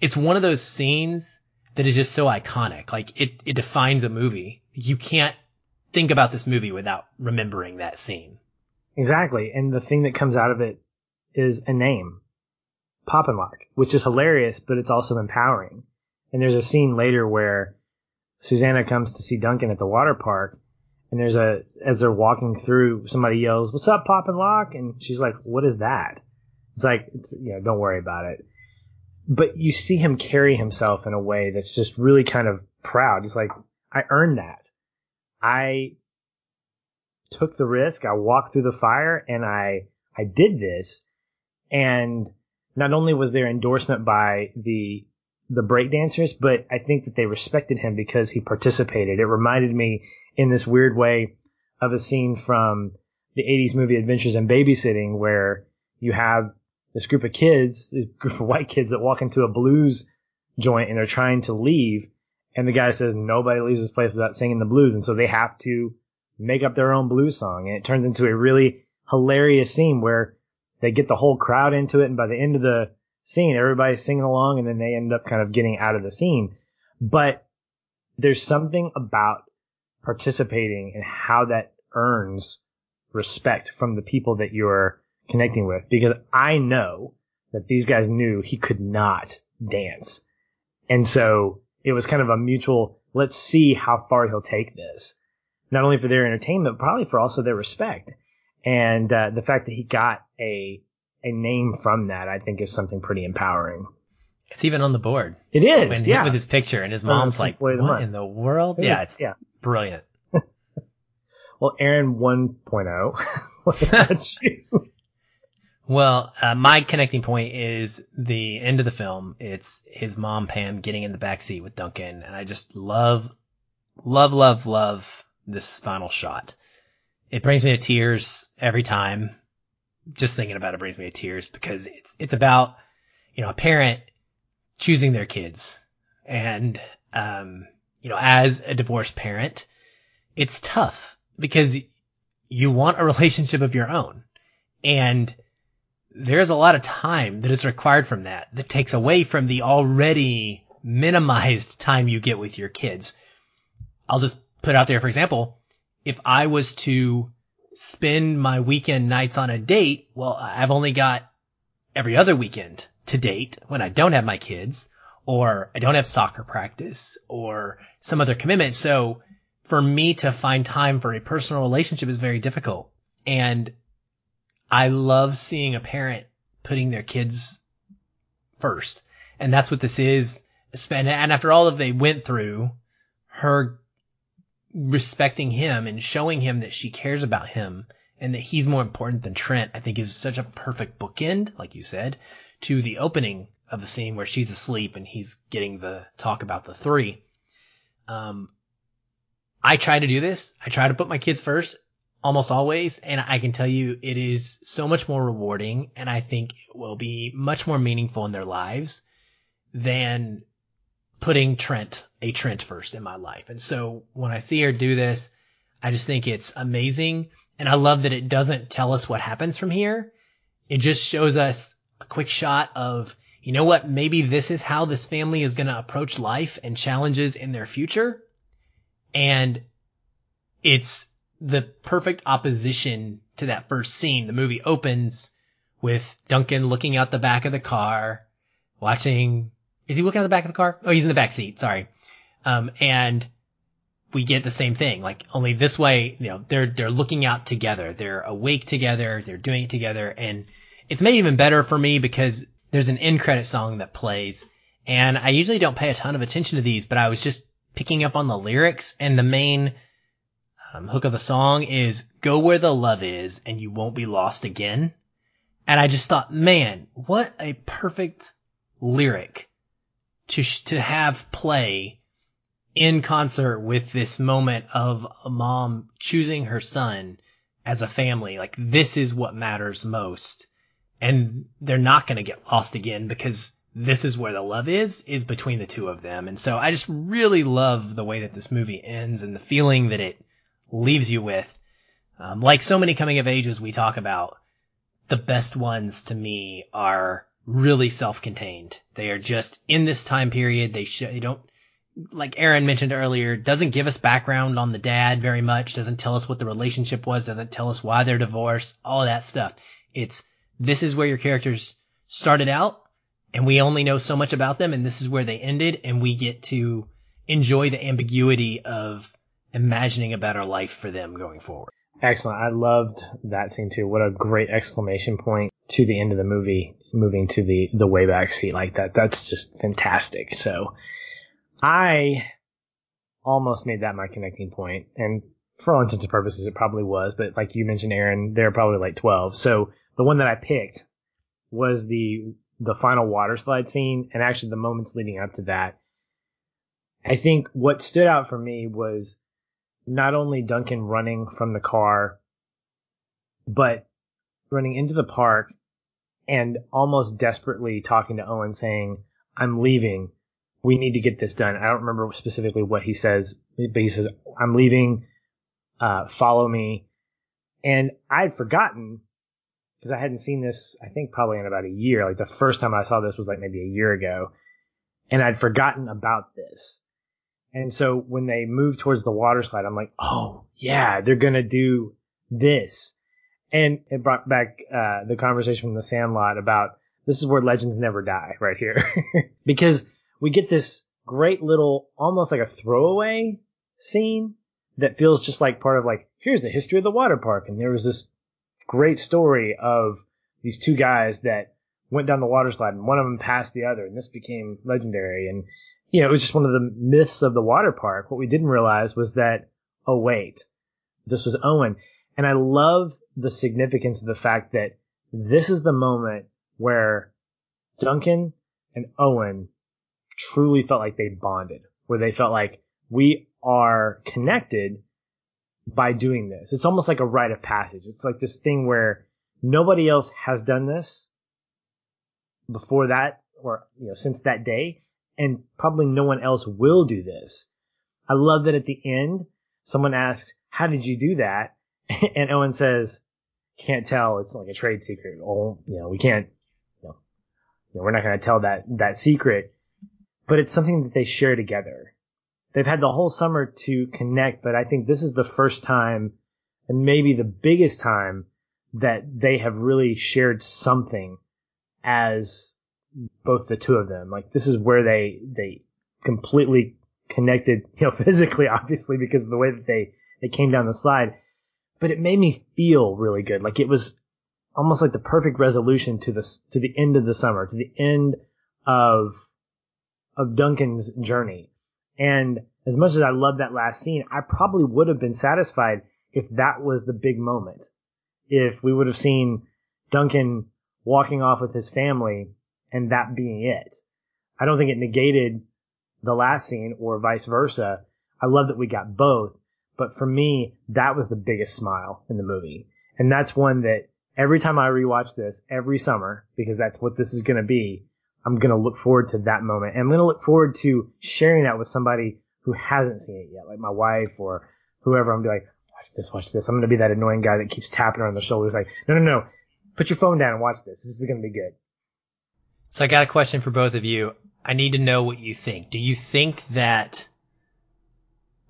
S2: it's one of those scenes that is just so iconic. Like it, it defines a movie. You can't think about this movie without remembering that scene.
S3: Exactly. And the thing that comes out of it is a name. Poppenlock, which is hilarious, but it's also empowering. And there's a scene later where Susanna comes to see Duncan at the water park and there's a, as they're walking through, somebody yells, what's up, Poppenlock? And she's like, what is that? It's like, it's, you know, don't worry about it. But you see him carry himself in a way that's just really kind of proud. He's like, I earned that. I took the risk. I walked through the fire and I, I did this. And not only was there endorsement by the, the breakdancers, but I think that they respected him because he participated. It reminded me in this weird way of a scene from the 80s movie Adventures in Babysitting where you have this group of kids, this group of white kids that walk into a blues joint and they're trying to leave. And the guy says nobody leaves this place without singing the blues. And so they have to make up their own blues song. And it turns into a really hilarious scene where they get the whole crowd into it. And by the end of the scene, everybody's singing along and then they end up kind of getting out of the scene. But there's something about participating and how that earns respect from the people that you're connecting with because I know that these guys knew he could not dance. And so it was kind of a mutual, let's see how far he'll take this. Not only for their entertainment, but probably for also their respect. And uh, the fact that he got a a name from that, I think, is something pretty empowering.
S2: It's even on the board.
S3: It is,
S2: When,
S3: yeah.
S2: With his picture and his mom's like,
S3: Employee of the
S2: what
S3: month."
S2: in the world?
S3: It
S2: Yeah,
S3: is,
S2: it's
S3: yeah.
S2: brilliant.
S3: Well, Aaron 1.0.
S2: Well, uh, my connecting point is the end of the film. It's his mom, Pam, getting in the back seat with Duncan. And I just love, love, love, love this final shot. It brings me to tears every time. Just thinking about it brings me to tears because it's, it's about, you know, a parent choosing their kids. And, um, you know, as a divorced parent, it's tough because you want a relationship of your own. And there's a lot of time that is required from that that takes away from the already minimized time you get with your kids. I'll just put out there, for example, if I was to spend my weekend nights on a date, well, I've only got every other weekend to date when I don't have my kids or I don't have soccer practice or some other commitment. So for me to find time for a personal relationship is very difficult. And I love seeing a parent putting their kids first. And that's what this is. And after all that they went through, her respecting him and showing him that she cares about him and that he's more important than Trent, I think is such a perfect bookend, like you said, to the opening of the scene where she's asleep and he's getting the talk about the three. Um, I try to do this. I try to put my kids first almost always. And I can tell you it is so much more rewarding and I think it will be much more meaningful in their lives than putting Trent, a Trent first in my life. And so when I see her do this, I just think it's amazing. And I love that it doesn't tell us what happens from here. It just shows us a quick shot of, you know what? Maybe this is how this family is going to approach life and challenges in their future. And it's the perfect opposition to that first scene. The movie opens with Duncan looking out the back of the car, watching. Is he looking out the back of the car? Oh, he's in the back seat. Sorry. Um, and we get the same thing. Like only this way, you know, they're they're looking out together. They're awake together. They're doing it together, and it's made even better for me because there's an end credit song that plays, and I usually don't pay a ton of attention to these, but I was just picking up on the lyrics, and the main um, hook of the song is "Go where the love is, and you won't be lost again." And I just thought, man, what a perfect lyric to sh- to have play in concert with this moment of a mom choosing her son as a family. Like this is what matters most. And they're not going to get lost again because this is where the love is, is between the two of them. And so I just really love the way that this movie ends and the feeling that it leaves you with. Um, like so many coming of ages we talk about, the best ones to me are really self-contained. They are just in this time period. They, sh- they don't, like Aaron mentioned earlier, doesn't give us background on the dad very much, doesn't tell us what the relationship was, doesn't tell us why they're divorced, all of that stuff. It's, this is where your characters started out, and we only know so much about them, and this is where they ended, and we get to enjoy the ambiguity of imagining a better life for them going forward.
S3: Excellent. I loved that scene too. What a great exclamation point to the end of the movie, moving to the, the way back seat like that. That's just fantastic. So I almost made that my connecting point, and for all intents and purposes, it probably was. But like you mentioned, Aaron, they're probably like twelve. So the one that I picked was the the final water slide scene and actually the moments leading up to that. I think what stood out for me was not only Duncan running from the car, but running into the park and almost desperately talking to Owen saying, I'm leaving. We need to get this done. I don't remember specifically what he says, but he says, I'm leaving. Uh, follow me. And I'd forgotten because I hadn't seen this, I think probably in about a year. Like the first time I saw this was like maybe a year ago and I'd forgotten about this. And so when they move towards the water slide, I'm like, oh yeah, they're to do this. And it brought back, uh, the conversation from the Sandlot about this is where legends never die right here because we get this great little, almost like a throwaway scene that feels just like part of like, here's the history of the water park. And there was this great story of these two guys that went down the water slide and one of them passed the other and this became legendary. And, you know, it was just one of the myths of the water park. What we didn't realize was that, oh wait, this was Owen. And I love the significance of the fact that this is the moment where Duncan and Owen truly felt like they bonded, where they felt like we are connected by doing this. It's almost like a rite of passage. It's like this thing where nobody else has done this before that or, you know, since that day. And probably no one else will do this. I love that at the end, someone asks, how did you do that? And Owen says, can't tell. It's like a trade secret. Oh, you know, we can't, you know, you know we're not going to tell that, that secret, but it's something that they share together they've had the whole summer to connect, but I think this is the first time and maybe the biggest time that they have really shared something as both the two of them. Like this is where they, they completely connected, you know, physically, obviously, because of the way that they, they came down the slide. But it made me feel really good. Like it was almost like the perfect resolution to the, to the end of the summer, to the end of, of Duncan's journey. And as much as I love that last scene, I probably would have been satisfied if that was the big moment. If we would have seen Duncan walking off with his family and that being it. I don't think it negated the last scene or vice versa. I love that we got both, but for me, that was the biggest smile in the movie. And that's one that every time I rewatch this every summer, because that's what this is going to be, I'm going to look forward to that moment. And I'm going to look forward to sharing that with somebody who hasn't seen it yet, like my wife or whoever. I'm going to be like, watch this, watch this. I'm going to be that annoying guy that keeps tapping her on the shoulders like, no, no, no, put your phone down and watch this. This is going to be good.
S2: So I got a question for both of you. I need to know what you think. Do you think that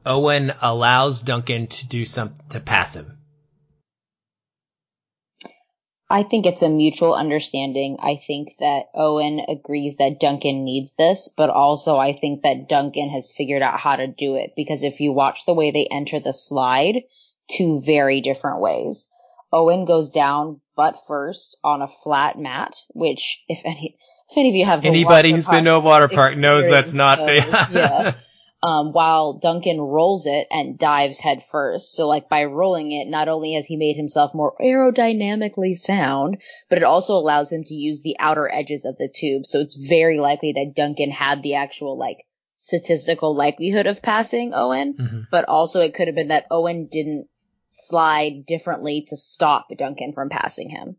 S2: Owen allows Duncan to do something to pass him?
S4: I think it's a mutual understanding. I think that Owen agrees that Duncan needs this, but also I think that Duncan has figured out how to do it because if you watch the way they enter the slide, two very different ways. Owen goes down butt first on a flat mat, which if any, any of you have
S2: anybody who's been to a water park knows that's not,
S4: yeah um, while Duncan rolls it and dives head first. So like by rolling it, not only has he made himself more aerodynamically sound, but it also allows him to use the outer edges of the tube. So it's very likely that Duncan had the actual like statistical likelihood of passing Owen, mm-hmm. but also it could have been that Owen didn't slide differently to stop Duncan from passing him.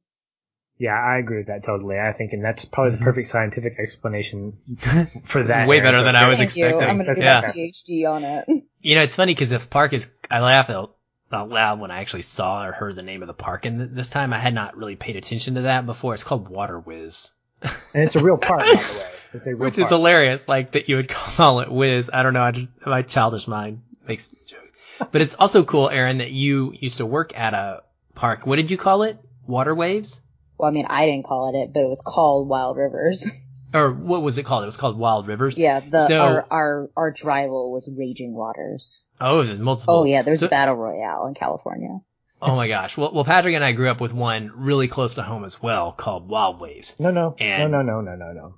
S3: Yeah, I agree with that totally. I think, and that's probably the mm-hmm. perfect scientific explanation for that.
S2: way better than I was expecting.
S4: You. I'm going to do yeah. a PhD on it.
S2: You know, it's funny because the park is, I laugh out, out loud when I actually saw or heard the name of the park. And this time I had not really paid attention to that before. It's called Water Wizz.
S3: And it's a real park, by the way. It's a real
S2: Which
S3: park.
S2: is hilarious. Like that you would call it Wizz. I don't know. I just, my childish mind makes jokes. But it's also cool, Aaron, that you used to work at a park. What did you call it? Water Waves?
S4: Well, I mean, I didn't call it it, but it was called Wild Rivers.
S2: Or what was it called? It was called Wild Rivers.
S4: Yeah, the so, our, our arch rival was Raging Waters.
S2: Oh, there's multiple.
S4: Oh yeah, there's so, a battle royale in California.
S2: oh my gosh. Well, well, Patrick and I grew up with one really close to home as well called Wild Waves.
S3: No, no, and no, no, no, no, no, no.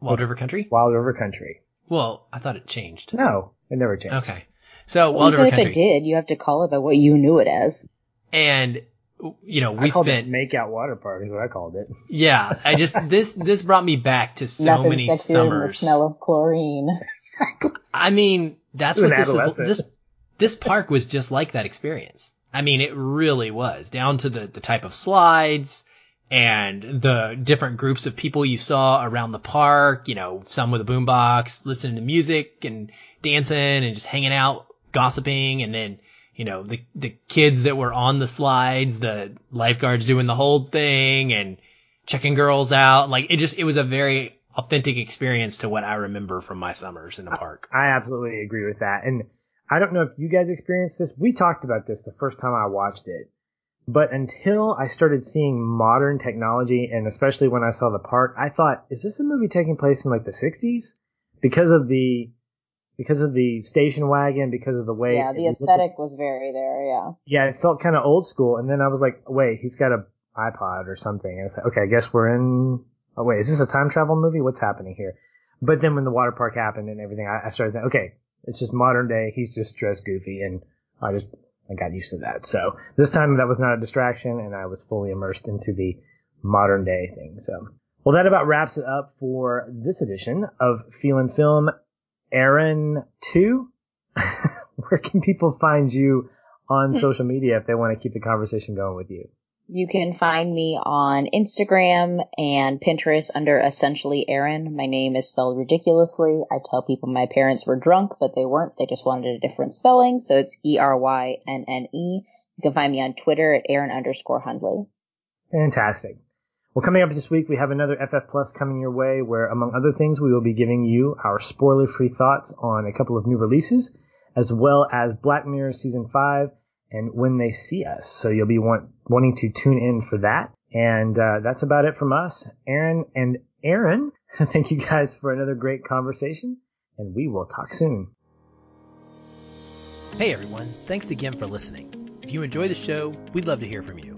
S2: Wild it's River Country.
S3: Wild River Country.
S2: Well, I thought it changed.
S3: No, it never changed.
S2: Okay. So
S4: well,
S2: Wild
S4: River
S2: Country.
S4: if it did, you have to call it by what you knew it as.
S2: And you know, we
S3: I
S2: spent
S3: it make out water park is what I called it.
S2: Yeah, I just this this brought me back to so
S4: Nothing
S2: many
S4: sexier than the
S2: summers.
S4: smell of chlorine.
S2: I mean, that's
S3: To
S2: what
S3: an
S2: this is. This this park was just like that experience. I mean, it really was down to the the type of slides and the different groups of people you saw around the park. You know, some with a boombox, listening to music and dancing and just hanging out, gossiping, and then you know the the kids that were on the slides, the lifeguards doing the whole thing and checking girls out. Like it just it was a very authentic experience to what I remember from my summers in the park.
S3: I absolutely agree with that. And I don't know if you guys experienced this. We talked about this the first time I watched it. But until I started seeing modern technology and especially when I saw the park, I thought, is this a movie taking place in like the 60s? Because of the because of the station wagon, because of the way
S4: yeah, the aesthetic was very there. Yeah.
S3: yeah, it felt kind of old school. And then I was like, wait, he's got a iPod or something. And it's like, okay, I guess we're in. Oh wait, is this a time travel movie? What's happening here? But then when the water park happened and everything, I, I started thinking, okay, it's just modern day. He's just dressed goofy, and I just I got used to that. So this time that was not a distraction, and I was fully immersed into the modern day thing. So well, that about wraps it up for this edition of Feelin' Film. Aaron two, where can people find you on hmm. social media if they want to keep the conversation going with you?
S4: You can find me on Instagram and Pinterest under essentially Erynne. My name is spelled ridiculously. I tell people my parents were drunk, but they weren't. They just wanted a different spelling. So it's E R Y N N E. You can find me on Twitter at Erynne underscore Hundley.
S3: Fantastic. Well, coming up this week, we have another FF Plus coming your way where, among other things, we will be giving you our spoiler free thoughts on a couple of new releases, as well as Black Mirror Season 5 and When They See Us. So you'll be want, wanting to tune in for that. And uh, that's about it from us, Aaron and Aaron. Thank you guys for another great conversation, and we will talk soon.
S2: Hey everyone, thanks again for listening. If you enjoy the show, we'd love to hear from you.